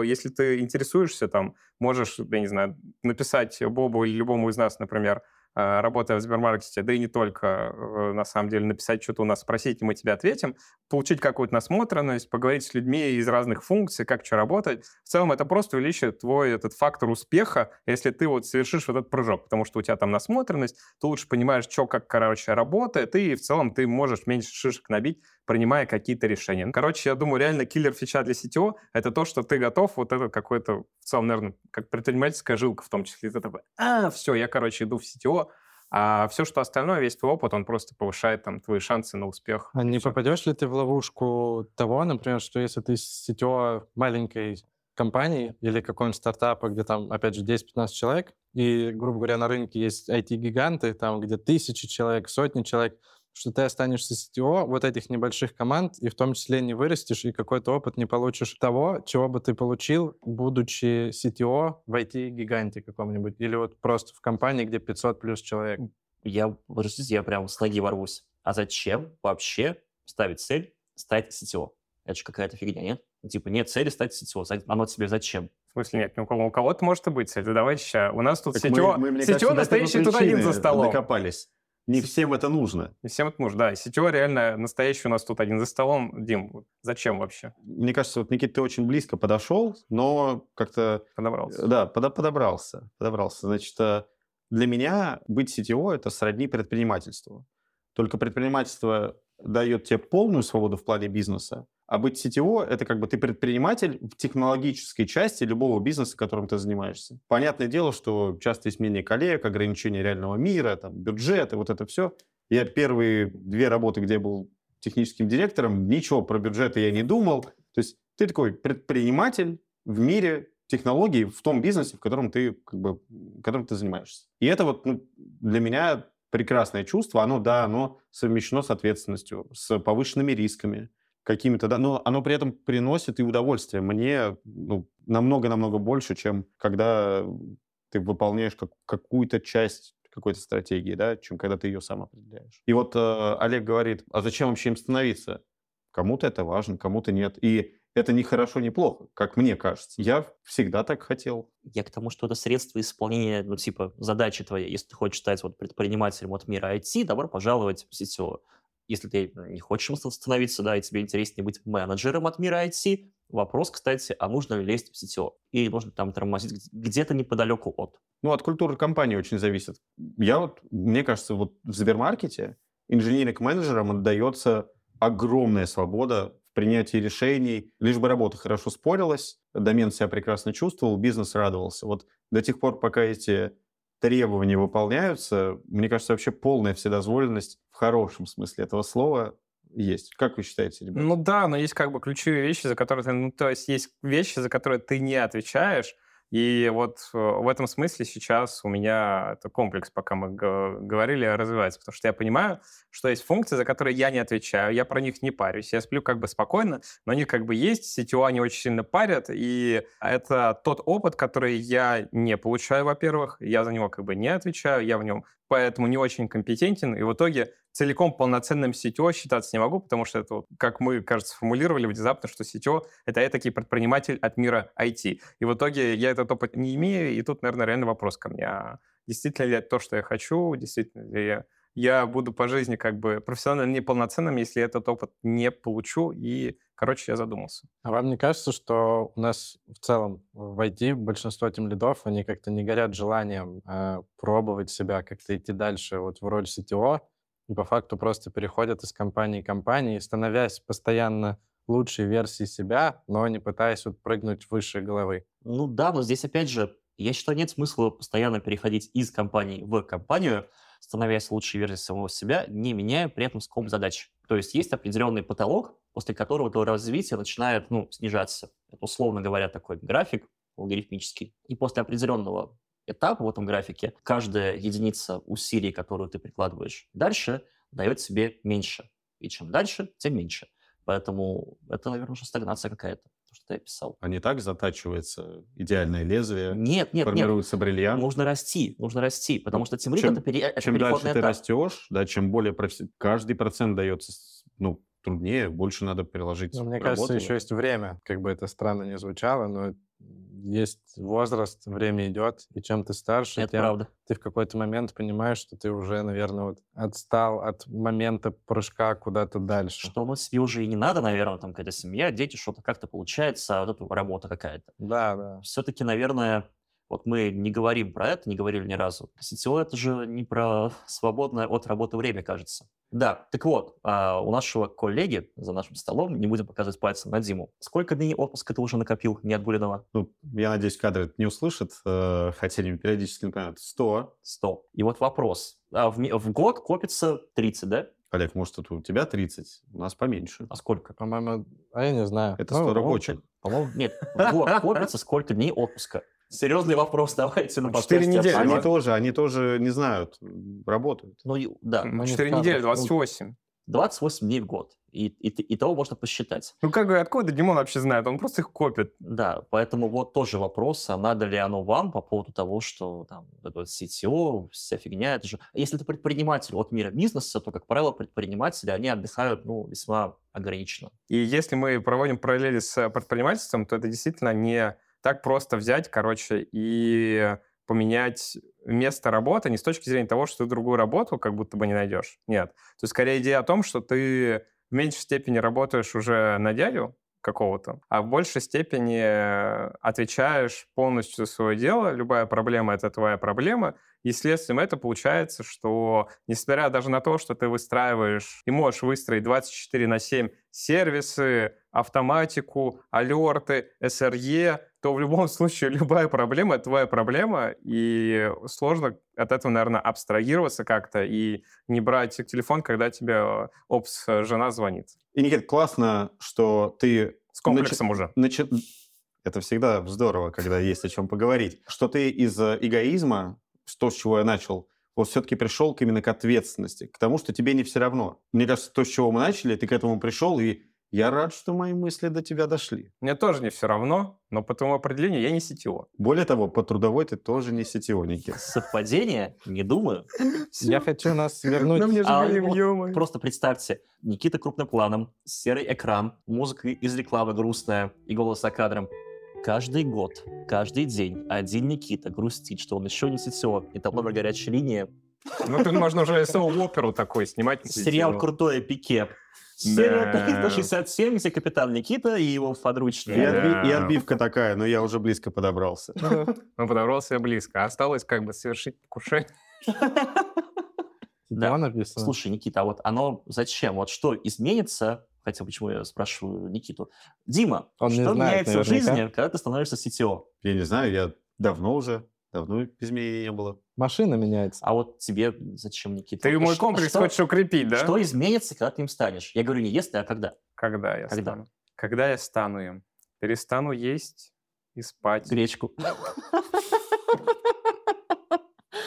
D: если ты интересуешься, там, можешь, я не знаю, написать Бобу или любому из нас, например, работая в Сбермаркете, да и не только, э, на самом деле, написать что-то у нас, спросить, и мы тебе ответим, получить какую-то насмотренность, поговорить с людьми из разных функций, как что работать. В целом это просто увеличит твой этот фактор успеха, если ты вот совершишь вот этот прыжок, потому что у тебя там насмотренность, ты лучше понимаешь, что как, короче, работает, и в целом ты можешь меньше шишек набить, принимая какие-то решения. Короче, я думаю, реально киллер фича для CTO — это то, что ты готов, вот это какой-то, в целом, наверное, как предпринимательская жилка в том числе. Ты такой, а, все, я, короче, иду в CTO, а все, что остальное, весь твой опыт, он просто повышает там твои шансы на успех.
B: А не
D: Всё.
B: попадешь ли ты в ловушку того, например, что если ты CTO маленькой компании или какого-нибудь стартапа, где там, опять же, 10-15 человек, и, грубо говоря, на рынке есть IT-гиганты, там, где тысячи человек, сотни человек, что ты останешься CTO вот этих небольших команд, и в том числе не вырастешь, и какой-то опыт не получишь того, чего бы ты получил, будучи CTO в IT-гиганте каком-нибудь, или вот просто в компании, где 500 плюс человек.
C: Я, подождите, я прям с ноги ворвусь. А зачем вообще ставить цель стать CTO? Это же какая-то фигня, нет? Ну, Типа, нет цели стать CTO. Оно тебе зачем?
D: В смысле, нет, у кого- у кого-то может быть цель. Да давай сейчас. У нас тут
E: Так
D: сетево,
E: мы- мы,
D: сетево
E: кажется,
D: настоящий тут один за столом.
E: Докопались. Не всем это нужно.
D: И всем это нужно, да. И сетево реально настоящий у нас тут один за столом. Дим, зачем вообще
E: Мне кажется, вот, Никита, ты очень близко подошел, но как-то
D: подобрался?
E: Да, подо- подобрался. Подобрался. Значит, э, для меня быть CTO — это сродни предпринимательству. Только предпринимательство дает тебе полную свободу в плане бизнеса, а быть CTO — это как бы ты предприниматель в технологической части любого бизнеса, которым ты занимаешься. Понятное дело, что часто есть мнение коллег, ограничения реального мира, там, бюджет и вот это все. Я первые две работы, где я был техническим директором, ничего про бюджеты я не думал. То есть ты такой предприниматель в мире технологий в том бизнесе, в котором ты, как бы, которым ты занимаешься. И это вот ну, для меня прекрасное чувство. Оно, да, оно совмещено с ответственностью, с повышенными рисками какими-то, да, но оно при этом приносит и удовольствие. Мне ну, намного-намного больше, чем когда ты выполняешь как, какую-то часть какой-то стратегии, да, чем когда ты ее сам определяешь. И вот э, Олег говорит, а зачем вообще им становиться? Кому-то это важно, кому-то нет. И это не хорошо, не плохо, как мне кажется. Я всегда так хотел.
C: Я к тому, что это средство исполнения, ну, типа, задачи твоей. Если ты хочешь стать вот предпринимателем от мира IT, добро пожаловать в CTO. Если ты не хочешь становиться, да, и тебе интереснее быть менеджером от мира IT, вопрос, кстати, а нужно ли лезть в CTO? И нужно там тормозить где-то неподалеку от.
E: Ну, от культуры компании очень зависит. Я вот, мне кажется, вот в Сбермаркете инженерик-менеджерам отдается огромная свобода в принятии решений, лишь бы работа хорошо спорилась, домен себя прекрасно чувствовал, бизнес радовался. Вот до тех пор, пока эти требования выполняются, мне кажется, вообще полная вседозволенность в хорошем смысле этого слова есть. Как вы считаете, ребята?
D: Ну да, но есть как бы ключевые вещи, за которые ты... Ну, то есть есть вещи, за которые ты не отвечаешь, и вот э, в этом смысле сейчас у меня это комплекс, пока мы говорили, развивается, потому что я понимаю, что есть функции, за которые я не отвечаю, я про них не парюсь, я сплю как бы спокойно, но они как бы есть, CTO они очень сильно парят, и это тот опыт, который я не получаю, во-первых, я за него как бы не отвечаю, я в нем поэтому не очень компетентен, и в итоге целиком полноценным CTO считаться не могу, потому что это, как мы, кажется, сформулировали внезапно, что CTO — это этакий предприниматель от мира IT. И в итоге я этот опыт не имею, и тут, наверное, реально вопрос ко мне. А действительно ли это то, что я хочу? Действительно ли я, буду по жизни как бы профессионально неполноценным, если этот опыт не получу? И, короче, я задумался.
B: А вам не кажется, что у нас в целом в IT большинство тем лидов, они как-то не горят желанием э, пробовать себя, как-то идти дальше вот в роль CTO, и по факту просто переходят из компании к компании, становясь постоянно лучшей версией себя, но не пытаясь вот прыгнуть выше головы.
C: Ну да, но здесь опять же, я считаю, нет смысла постоянно переходить из компании в компанию, становясь лучшей версией самого себя, не меняя при этом скоп задач. То есть есть определенный потолок, после которого твое развитие начинает ну, снижаться. Это, условно говоря, такой график логарифмический. И после определенного этапа в этом графике каждая единица усилий, которую ты прикладываешь дальше, дает себе меньше. И чем дальше, тем меньше. Поэтому это, наверное, уже стагнация какая-то, то, что ты описал.
E: А не так затачивается идеальное лезвие,
C: Нет, нет, нет.
E: формируется бриллиант.
C: Нужно расти, нужно расти, потому что тимлид
E: чем-
C: это, пере- это
E: Чем дальше
C: переходный
E: ты
C: этап.
E: растешь, да, чем более профи- каждый процент дается ну, труднее, больше надо приложить.
B: Но мне
E: работы.
B: кажется, еще есть время, как бы это странно не звучало, но есть возраст, время идет, и чем ты старше,
C: Это
B: тем
C: правда.
B: ты в какой-то момент понимаешь, что ты уже, наверное, вот отстал от момента прыжка куда-то дальше.
C: Что ну, себе уже и не надо, наверное, там какая-то семья, дети, что-то как-то получается, а вот эта работа какая-то.
B: Да, да.
C: Все-таки, наверное, вот мы не говорим про это, не говорили ни разу. CTO это же не про свободное от работы время, кажется. Да, так вот, а, у нашего коллеги за нашим столом, не будем показывать пальцем на Диму, сколько дней отпуска ты уже накопил неотгуленного?
E: Ну, я надеюсь, кадры это не услышат, э, хотя они периодически напоминают. 100.
C: 100. И вот вопрос. А в, в год копится 30, да?
E: Олег, может, это у тебя 30, у нас поменьше.
C: А сколько?
B: По-моему, а я не знаю.
E: Это
B: Ну,
E: 100
B: вот.
E: рабочих.
C: По-моему, нет. Вот, копится сколько дней отпуска. Серьезный вопрос, давайте на
D: Четыре недели.
E: Они тоже, они тоже не знают, работают.
C: Ну, и- да,
B: не
D: 4
B: скажешь.
D: недели,
B: Ну,
D: 28.
C: 28 дней в год. И, и, и того можно посчитать.
D: Ну как бы, откуда Димон вообще знает? Он просто их копит.
C: Да, поэтому вот тоже вопрос, а надо ли оно вам по поводу того, что там это вот CTO, вся фигня, это же... Если ты предприниматель от мира бизнеса, то, как правило, предприниматели, они отдыхают, ну, весьма ограниченно.
D: И если мы проводим параллели с предпринимательством, то это действительно не так просто взять, короче, и поменять место работы не с точки зрения того, что ты другую работу как будто бы не найдешь. Нет. То есть скорее идея о том, что ты в меньшей степени работаешь уже на дядю какого-то, а в большей степени э, отвечаешь полностью за свое дело. Любая проблема — это твоя проблема. И следствием это получается, что несмотря даже на то, что ты выстраиваешь и можешь выстроить 24 на 7 сервисы, автоматику, алерты, SRE, то в любом случае любая проблема — это твоя проблема, и сложно от этого, наверное, абстрагироваться как-то и не брать телефон, когда тебе опс-жена звонит.
E: И, Никит, классно, что ты...
D: С комплексом уже.
E: начи- Это всегда здорово, когда есть о чем поговорить. Что ты из э, эгоизма, то, с чего я начал, вот все-таки пришел к именно к ответственности, к тому, что тебе не все равно. Мне кажется, то, с чего мы начали, ты к этому пришел, и я рад, что мои мысли до тебя дошли.
D: Мне тоже не все равно, но по твоему определению я не сетево.
E: Более того, по трудовой ты тоже не сетевой, Никит.
C: Совпадение? Не думаю.
B: Я хочу нас вернуть...
D: Ну,
C: А. Просто представьте, Никита крупным планом, серый экран, музыка из рекламы грустная и голос за кадром. Каждый год, каждый день один Никита грустит, что он еще не сетево. И там номер горячей линии.
D: Ну, тут можно уже СО-оперу такой снимать.
C: Сериал «Крутое пике». Серия
D: Да.
C: 367, где капитан Никита и его
E: И,
C: подручные.
D: Да.
E: отби- и отбивка такая, но я уже близко подобрался.
D: Он подобрался близко. Осталось как бы совершить покушение.
C: Да.
B: Написано.
C: Слушай, Никита, а вот оно зачем? Вот что изменится? Хотя почему я спрашиваю Никиту? Дима,
B: Он
C: что
B: знает
C: меняется в
B: наверняка.
C: жизни, когда ты становишься CTO?
E: Я не знаю, я давно уже, давно изменений не было.
B: Машина меняется.
C: А вот тебе зачем, Никита?
D: Ты
C: Вот
D: мой
C: что-
D: комплекс
C: что-
D: хочешь укрепить, да?
C: Что изменится, когда ты им станешь? Я говорю не если, а когда.
D: Когда я
C: Когда?
D: стану? Когда я стану им? Перестану есть и спать.
C: Гречку.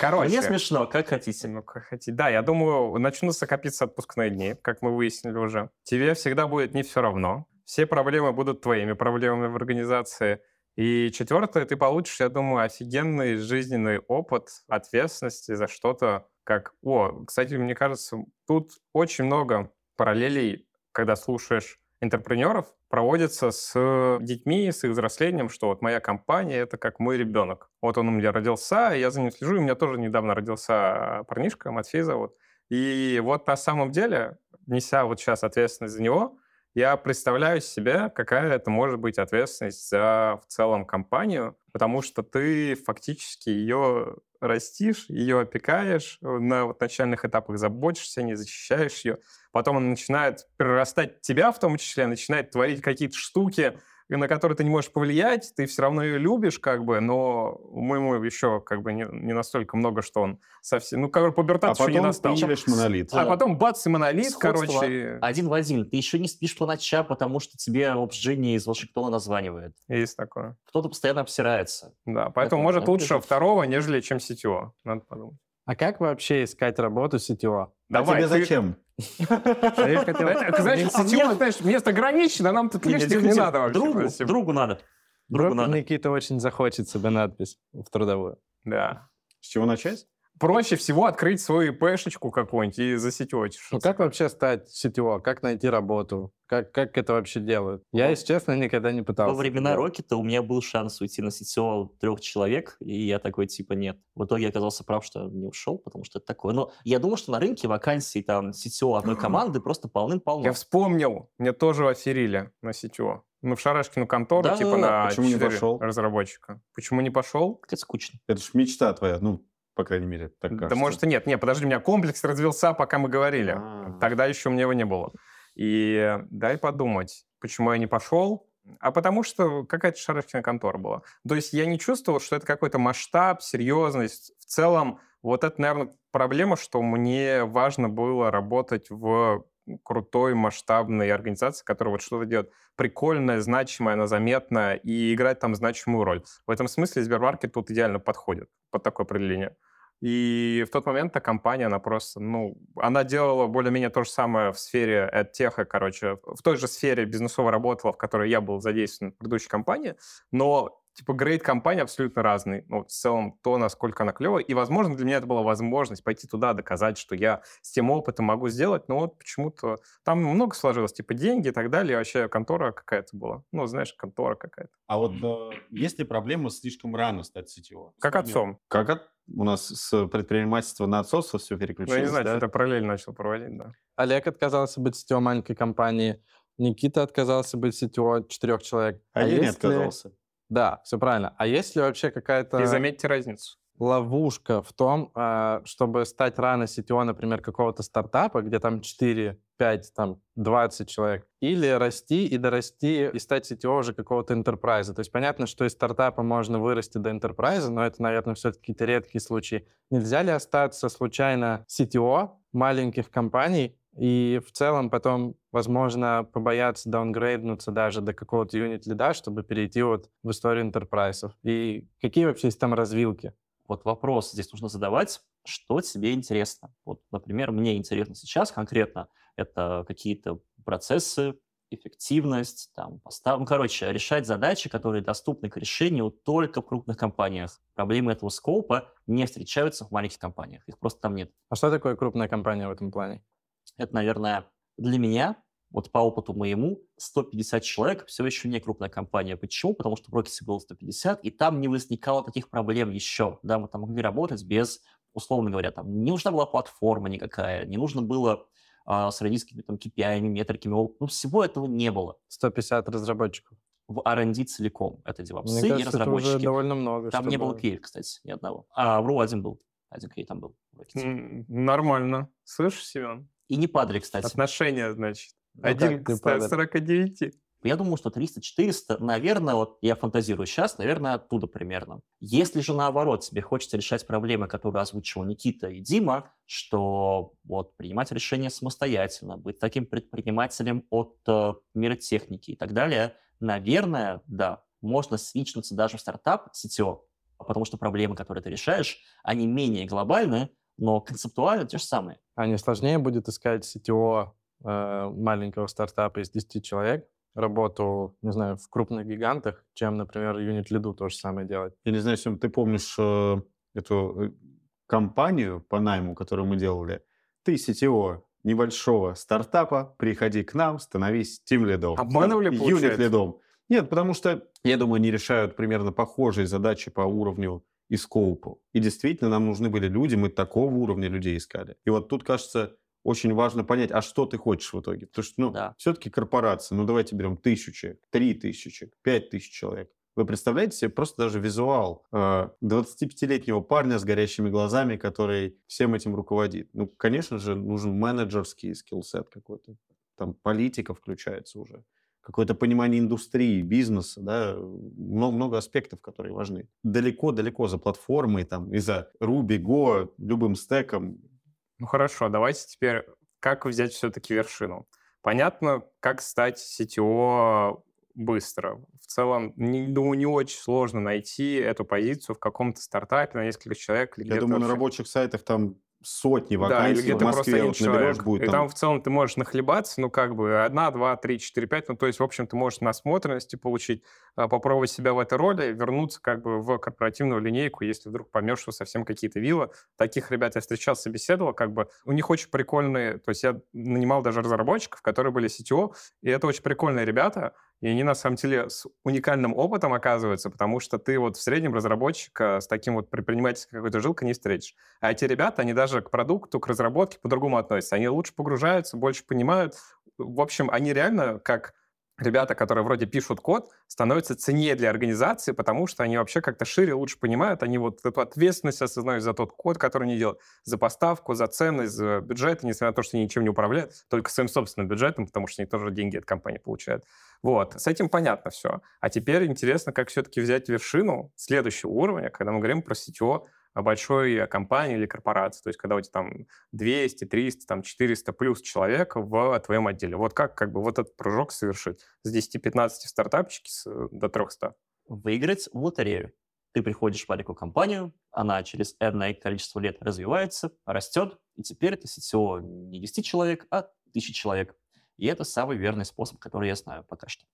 D: Короче.
C: Мне смешно, как хотите.
D: Ну, как хотите. Да, я думаю, начнутся копиться отпускные дни, как мы выяснили уже. Тебе всегда будет не все равно. Все проблемы будут твоими проблемами в организации. И четвертое, ты получишь, я думаю, офигенный жизненный опыт ответственности за что-то, как... О, кстати, мне кажется, тут очень много параллелей, когда слушаешь интерпренеров, проводится с детьми, с их взрослением, что вот моя компания — это как мой ребенок. Вот он у меня родился, я за ним слежу, и у меня тоже недавно родился парнишка, Матфей зовут. И вот на самом деле, неся вот сейчас ответственность за него, я представляю себе, какая это может быть ответственность за в целом компанию, потому что ты фактически ее растишь, ее опекаешь, на вот начальных этапах заботишься, не защищаешь ее. Потом она начинает перерастать в тебя в том числе, начинает творить какие-то штуки, на которые ты не можешь повлиять, ты все равно ее любишь, как бы, но у моему еще как бы не, не настолько много, что он совсем... Ну, как бы
E: А
D: пубертат еще не
E: потом
D: настал.
E: приняли монолит.
D: А потом бац и монолит,
C: Сходство
D: короче,
C: Один в один. Ты еще не спишь по ночам, потому что тебе Обсжини из Вашингтона названивает.
D: есть такое.
C: Кто-то постоянно обсирается.
D: Да, поэтому,
C: Это-
D: может, лучше второго, нежели чем сетево. Надо подумать.
B: А как вообще искать работу сетево?
E: А тебе
D: ты-
E: зачем?
B: А
D: сетево, знаешь, место ограничено, нам тут лишних не надо вообще.
C: Другу, надо. Другу надо.
B: Никита очень захочет себе надпись в трудовую.
D: Да.
E: С чего начать?
D: Проще всего открыть свою ИПшечку какую-нибудь и засетевать.
B: Ну как вообще стать сетево? Как найти работу? Как, как это вообще делают? Я, если честно, никогда не пытался.
C: Во времена. Рокета у меня был шанс уйти на сетево трех человек, и я такой, типа, нет. В итоге я оказался прав, что не ушел, потому что это такое. Но я думал, что на рынке вакансий там сетево одной команды просто полным-полно.
D: Я вспомнил, мне тоже оферили на сетево. Мы в Шарашкину контору,
C: Да,
D: типа
C: да, да.
D: на
E: Почему не
D: 4
E: пошел?
D: разработчика. Почему не пошел?
C: Это скучно.
E: Это ж мечта твоя, ну, по крайней мере, так кажется.
D: Да может и нет. Не, подожди, у меня комплекс развился, пока мы говорили.
E: А.
D: Тогда еще у меня его не было. И дай подумать, почему я не пошел. А потому что какая-то шарашкина контора была. То есть я не чувствовал, что это какой-то масштаб, серьезность. В целом Вот это, наверное, проблема, что мне важно было работать в крутой масштабной организации, которая вот что-то делает прикольное, значимое, она заметная и играет там значимую роль. В этом смысле Сбермаркет тут идеально подходит под такое определение. И в тот момент эта компания, она просто, ну, она делала более-менее то же самое в сфере AdTech, короче, в той же сфере бизнесово работала, в которой я был задействован в предыдущей компании, но типа грейд компании абсолютно разный. Ну, в целом, то, насколько она клевая. И, возможно, для меня это была возможность пойти туда, доказать, что я с тем опытом могу сделать. Но вот почему-то там много сложилось, типа деньги и так далее. И вообще контора какая-то была. Ну, знаешь, контора какая-то.
E: А вот э, есть ли проблема слишком рано стать сетевым?
D: Как отцом.
E: Как от... у нас с предпринимательства на отцовство все переключилось,
D: Ну, я не знаю,
E: да?
D: что-то параллель начал проводить, да.
B: Олег отказался быть сетевой маленькой компании, Никита отказался быть сетевой четырех человек.
E: А, я не
B: ли-
E: отказался.
B: Да, все правильно. А есть ли вообще какая-то
D: И заметьте разницу.
B: ловушка в том, а, чтобы стать рано сетевой, например, какого-то стартапа, где там 4, 5, там 20 человек, или расти и дорасти и стать сетевой уже какого-то интерпрайза. То есть понятно, что из стартапа можно вырасти до интерпрайза, но это, наверное, все-таки какие-то редкие случаи. Нельзя ли остаться случайно сетево маленьких компаний и в целом потом, возможно, побояться даунгрейднуться даже до какого-то юнит-лида, чтобы перейти вот в историю интерпрайзов? И какие вообще есть там развилки?
C: Вот вопрос здесь нужно задавать, что тебе интересно. Вот, например, мне интересно сейчас конкретно это какие-то процессы, эффективность, там, постав... ну, короче, решать задачи, которые доступны к решению только в крупных компаниях. Проблемы этого скопа не встречаются в маленьких компаниях, их просто там нет.
B: А что такое крупная компания в этом плане?
C: Это, наверное, для меня, вот по опыту моему, 150 человек все еще не крупная компания. Почему? Потому что в Рокете было 150, и там не возникало таких проблем еще. Да, мы там могли работать без, условно говоря, там не нужна была платформа никакая, не нужно было а, с родительскими там KPI, метриками, ну, всего этого не было.
B: 150 разработчиков.
C: В R&D целиком это
B: Мне
C: девопсы и
B: кажется, это
C: разработчики.
B: уже довольно много.
C: Там не было
B: чтобы-
C: QA, кстати, ни одного. А в RU один был. Один QA там был.
D: Нормально. Слышишь, Семен?
C: И не падали, кстати.
D: Отношения, значит.
B: Ну
D: Один к
B: Павел?
D: 49.
C: Я думаю, что 300-400, наверное, вот я фантазирую сейчас, наверное, оттуда примерно. Если же наоборот тебе хочется решать проблемы, которые озвучивал Никита и Дима, что вот принимать решения самостоятельно, быть таким предпринимателем от э, мира техники и так далее, наверное, да, можно свичнуться даже в стартап CTO, потому что проблемы, которые ты решаешь, они менее глобальны, но концептуально те же самые.
B: А не сложнее будет искать CTO э, маленького стартапа из 10 человек, работу, не знаю, в крупных гигантах, чем, например, юнит лиду то же самое делать.
E: Я не знаю, Сем, ты помнишь э, эту э, компанию по найму, которую мы делали? Ты CTO небольшого стартапа, приходи к нам, становись тим лидом.
D: Обманывали,
E: Юнит лидом. Нет, потому что, я думаю, они решают примерно похожие задачи по уровню и скоупу. И действительно, нам нужны были люди, мы такого уровня людей искали. И вот тут, кажется, очень важно понять, а что ты хочешь в итоге. Потому что, ну,
C: Да.
E: все-таки корпорация, ну, давайте берем тысячу человек, три тысячи человек, пять тысяч человек. Вы представляете себе просто даже визуал э, 25-летнего парня с горящими глазами, который всем этим руководит? Ну, конечно же, нужен менеджерский скиллсет какой-то. Там политика включается уже. Какое-то понимание индустрии, бизнеса, да, много, много аспектов, которые важны. Далеко-далеко за платформой, там, и за Ruby, Go, любым стеком.
D: Ну хорошо, давайте теперь, как взять все-таки вершину? Понятно, как стать CTO быстро. В целом, не, думаю, не очень сложно найти эту позицию в каком-то стартапе на несколько человек. или
E: Я думаю, на
D: вообще.
E: рабочих сайтах там сотни
D: Да, или
E: вакансий. в Москве вот наберешь, будет
D: и
E: там
D: там в целом ты можешь нахлебаться, ну, как бы, одна, два, три, четыре, пять. Ну, то есть, в общем, ты можешь насмотренности получить, а, попробовать себя в этой роли, вернуться как бы в корпоративную линейку, если вдруг поймешь, что совсем какие-то вилы. Таких ребят я встречал, собеседовал, как бы, у них очень прикольные, то есть я нанимал даже разработчиков, которые были CTO, и это очень прикольные ребята, и они, на самом деле, с уникальным опытом оказываются, потому что ты вот в среднем разработчика с таким вот предпринимательской какой-то жилкой не встретишь. А эти ребята, они даже к продукту, к разработке по-другому относятся. Они лучше погружаются, больше понимают. В общем, они реально, как ребята, которые вроде пишут код, становятся ценнее для организации, потому что они вообще как-то шире, лучше понимают, они вот эту ответственность осознают за тот код, который они делают, за поставку, за ценность, за бюджет, несмотря на то, что они ничем не управляют, только своим собственным бюджетом, потому что они тоже деньги от компании получают. Вот, с этим понятно все. А теперь интересно, как все-таки взять вершину следующего уровня, когда мы говорим про CTO большой компании или корпорации, то есть когда у тебя там 200, 300, там 400 плюс человек в твоем отделе. Вот как, как бы вот этот прыжок совершить с 10-15 стартапчики до 300?
C: Выиграть в лотерею. Ты приходишь в маленькую компанию, она через энное количество лет развивается, растет, и теперь это CTO не 10 человек, а 1000 человек. И это самый верный способ, который я знаю пока что.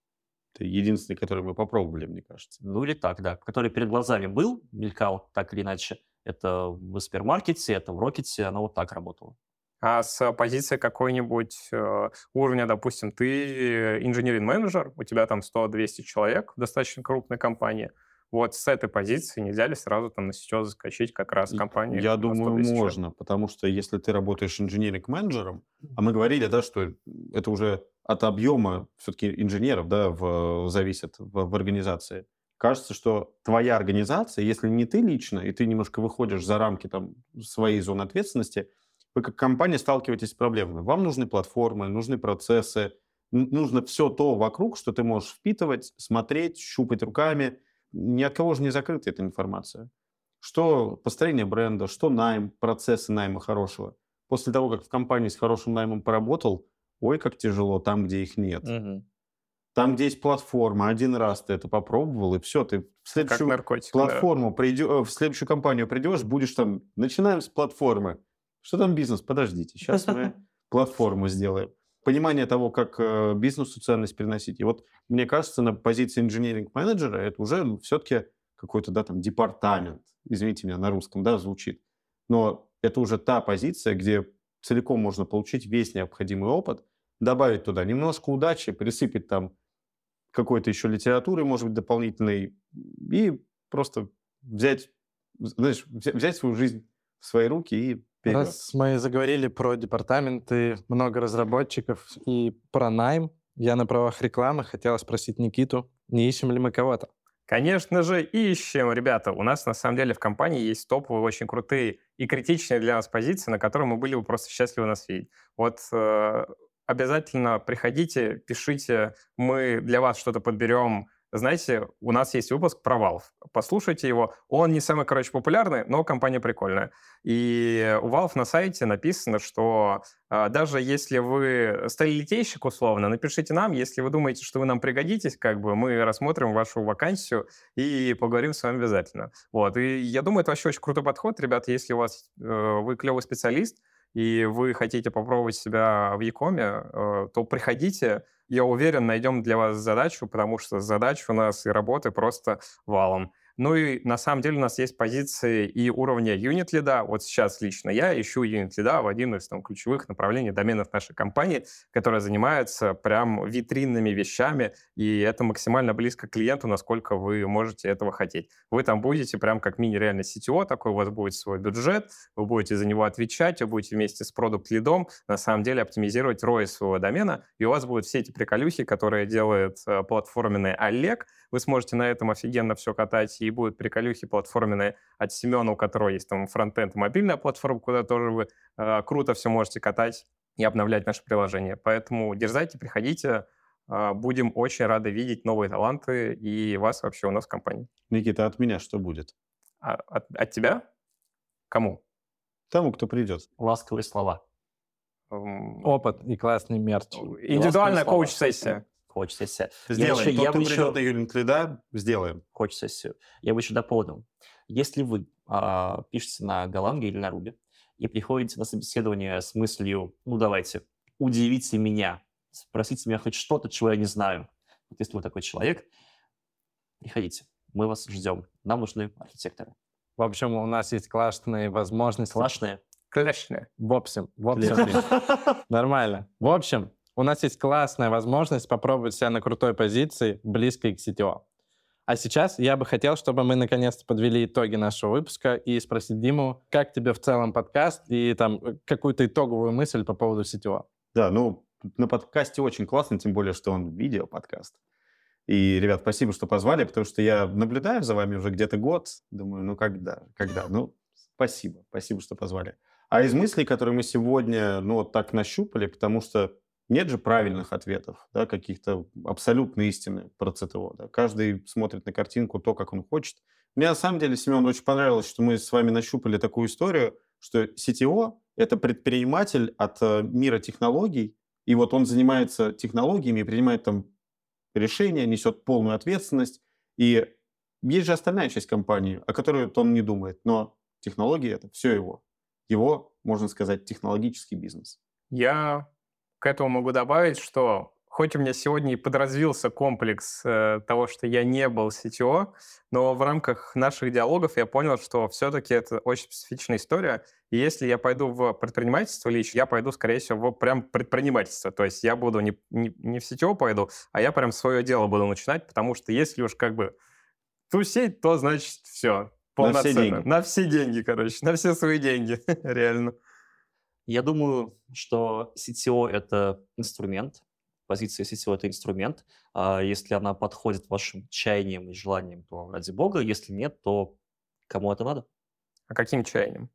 E: Это единственный, который мы попробовали, мне кажется.
C: Ну или так, да. Который перед глазами был, мелькал так или иначе. Это в Спермаркете, это в Рокете, оно вот так работало.
D: А с позиции какой-нибудь э, уровня, допустим, ты инженеринг-менеджер, у тебя там 100-200 человек в достаточно крупной компании, вот с этой позиции нельзя ли сразу там на сетё заскочить как раз компании?
E: Я думаю, можно, потому что если ты работаешь инженеринг-менеджером, а мы говорили, да, что это уже от объема все-таки инженеров, да, в, зависит в, в организации. Кажется, что твоя организация, если не ты лично, и ты немножко выходишь за рамки там своей зоны ответственности, вы как компания сталкиваетесь с проблемами. Вам нужны платформы, нужны процессы, нужно все то вокруг, что ты можешь впитывать, смотреть, щупать руками. Ни от кого же не закрыта эта информация. Что построение бренда, что найм, процессы найма хорошего. После того, как в компании с хорошим наймом поработал, ой, как тяжело там, где их нет.
C: Угу.
E: Там, где есть платформа, один раз ты это попробовал, и все, ты в следующую
D: наркотик,
E: платформу да. придешь, э, в следующую компанию придешь, будешь там, начинаем с платформы. Что там бизнес? Подождите, сейчас мы платформу сделаем. Понимание того, как э, бизнесу ценность приносить. И вот мне кажется, на позиции инженеринг-менеджера это уже все-таки какой-то, да, там, департамент, извините меня, на русском, да, звучит. Но это уже та позиция, где целиком можно получить весь необходимый опыт, добавить туда немножко удачи, присыпать там какой-то еще литературы, может быть, дополнительной, и просто взять, знаешь, взять свою жизнь в свои руки и вперед.
B: Раз мы заговорили про департаменты, много разработчиков и про найм, я на правах рекламы хотела спросить Никиту, не ищем ли мы кого-то?
D: Конечно же, ищем, ребята. У нас на самом деле в компании есть топовые, очень крутые и критичные для нас позиции, на которые мы были бы просто счастливы нас видеть. Вот э, обязательно приходите, пишите, мы для вас что-то подберем. Знаете, у нас есть выпуск про Valve. Послушайте его. Он не самый, короче, популярный, но компания прикольная. И у Valve на сайте написано, что э, даже если вы сталилитейщик условно, напишите нам, если вы думаете, что вы нам пригодитесь, как бы мы рассмотрим вашу вакансию и поговорим с вами обязательно. Вот. И я думаю, это вообще очень крутой подход, ребята, если у вас э, вы клевый специалист, и вы хотите попробовать себя в Якоме, э, то приходите. Я уверен, найдем для вас задачу, потому что задач у нас и работы просто валом. Ну и на самом деле у нас есть позиции и уровня юнит лида. Вот сейчас лично я ищу юнит лида в один из там, ключевых направлений доменов нашей компании, которая занимается прям витринными вещами, и это максимально близко к клиенту, насколько вы можете этого хотеть. Вы там будете прям как мини-реально CTO, такой у вас будет свой бюджет, вы будете за него отвечать, вы будете вместе с продукт-лидом на самом деле оптимизировать ROI своего домена, и у вас будут все эти приколюхи, которые делает э, платформенный Олег, вы сможете на этом офигенно все катать, и будут приколюхи платформенные от Семена, у которого есть там фронтенд, мобильная платформа, куда тоже вы э, круто все можете катать и обновлять наше приложение. Поэтому дерзайте, приходите, э, будем очень рады видеть новые таланты и вас вообще у нас в компании.
E: Никита, от меня что будет?
D: А, от, от тебя? Кому?
E: Тому, кто придет.
C: Ласковые слова.
B: Опыт и классный мерч.
D: Индивидуальная коуч-сессия
C: хочется сессия.
E: Сделаем.
C: Я, еще, я
E: бы
C: еще...
E: на юнит лида, сделаем.
C: Хочется сессию. Я бы еще дополнил. Если вы а, пишете на Голландии или на Руби и приходите на собеседование с мыслью, ну давайте, удивите меня, спросите меня хоть что-то, чего я не знаю. Вот если вы такой человек, приходите. Мы вас ждем. Нам нужны архитекторы.
B: В общем, у нас есть классные возможности.
C: Классные?
D: Классные.
B: В общем, в общем. Нормально. В общем, у нас есть классная возможность попробовать себя на крутой позиции, близкой к CTO. А сейчас я бы хотел, чтобы мы наконец-то подвели итоги нашего выпуска и спросить Диму, как тебе в целом подкаст и там э, какую-то итоговую мысль по поводу CTO.
E: Да, ну, на подкасте очень классно, тем более, что он видео-подкаст. И, ребят, спасибо, что позвали, потому что я наблюдаю за вами уже где-то год. Думаю, ну когда, когда? Ну, спасибо, спасибо, что позвали. А из мыслей, которые мы сегодня, ну, вот так нащупали, потому что нет же правильных ответов, да, каких-то абсолютно истины про ЦТО. Да. Каждый смотрит на картинку то, как он хочет. Мне на самом деле, Семен, очень понравилось, что мы с вами нащупали такую историю, что CTO — это предприниматель от э, мира технологий, и вот он занимается технологиями, принимает там решения, несет полную ответственность. И есть же остальная часть компании, о которой он не думает, но технологии — это все его. Его, можно сказать, технологический бизнес.
D: Я к этому могу добавить, что хоть у меня сегодня и подразвился комплекс э, того, что я не был CTO, но в рамках наших диалогов я понял, что все-таки это очень специфичная история. И если я пойду в предпринимательство лично, я пойду, скорее всего, в прям предпринимательство. То есть я буду не, не, не в CTO пойду, а я прям свое дело буду начинать, потому что если уж как бы тусить, то значит все.
E: На все деньги.
D: На все деньги, короче, на все свои деньги, реально.
C: Я думаю, что CTO — это инструмент, позиция CTO — это инструмент. А если она подходит вашим чаяниям и желаниям, то ради бога. Если нет, то кому это надо?
D: А каким чаянием?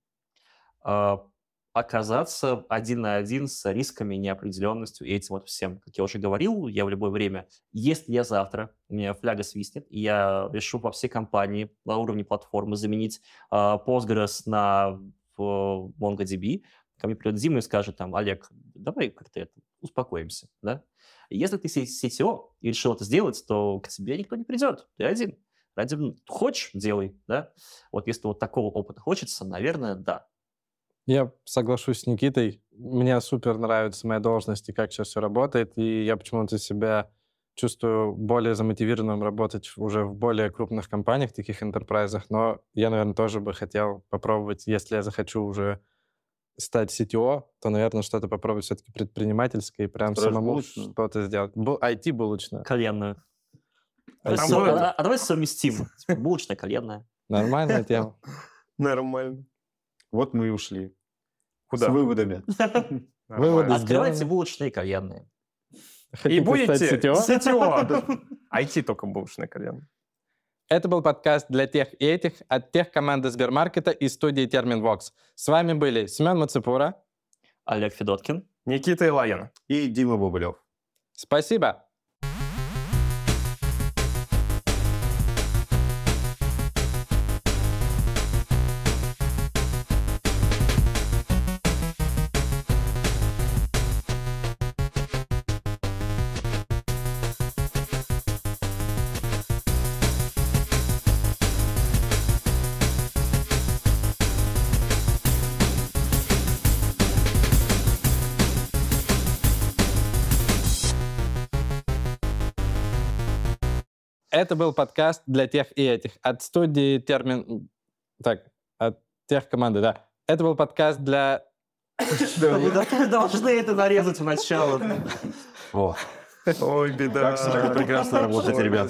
C: А, оказаться один на один с рисками, неопределенностью и этим вот всем. Как я уже говорил, я в любое время, если я завтра, у меня фляга свистнет, и я решу во всей компании на уровне платформы заменить uh, Postgres на uh, MongoDB, ко мне придет Дима и скажет там, Олег, давай как-то это, успокоимся, да? Если ты CTO и решил это сделать, то к тебе никто не придет, ты один. Ради, хочешь, делай, да? Вот если вот такого опыта хочется, наверное, да.
B: Я соглашусь с Никитой. Мне супер нравится моя должность и как сейчас все работает, и я почему-то себя чувствую более замотивированным работать уже в более крупных компаниях, таких интерпрайзах, но я, наверное, тоже бы хотел попробовать, если я захочу уже стать CTO, то, наверное, что-то попробовать все-таки предпринимательское и прям
E: Строишь
B: самому
E: булочную?
B: что-то сделать. Бу- IT-булочную.
C: Коленную.
B: А
D: Там будет-
C: а, а давай совместим. Типа, Булочная, коленная.
B: Нормальная тема.
D: Нормально.
E: Вот мы и ушли.
D: Куда?
E: С выводами.
B: Выводы.
C: Открывайте
B: сделаны.
C: булочные.
D: И
B: Хотите
D: будете
B: стать CTO?
D: IT только булочное колено.
B: Это был подкаст для тех и этих от тех команды Сбермаркета и студии Терминвокс. С вами были Семен Мацепура.
C: Олег Федоткин.
D: Никита Илаин.
E: И Дима Бобылев.
B: Спасибо. Это был подкаст для тех и этих от студии Термин... Так, от тех команды, да. Это был подкаст для...
C: Вы должны это нарезать в начало.
D: Ой, беда.
E: Как прекрасно работаете,
D: Ой,
E: ребят.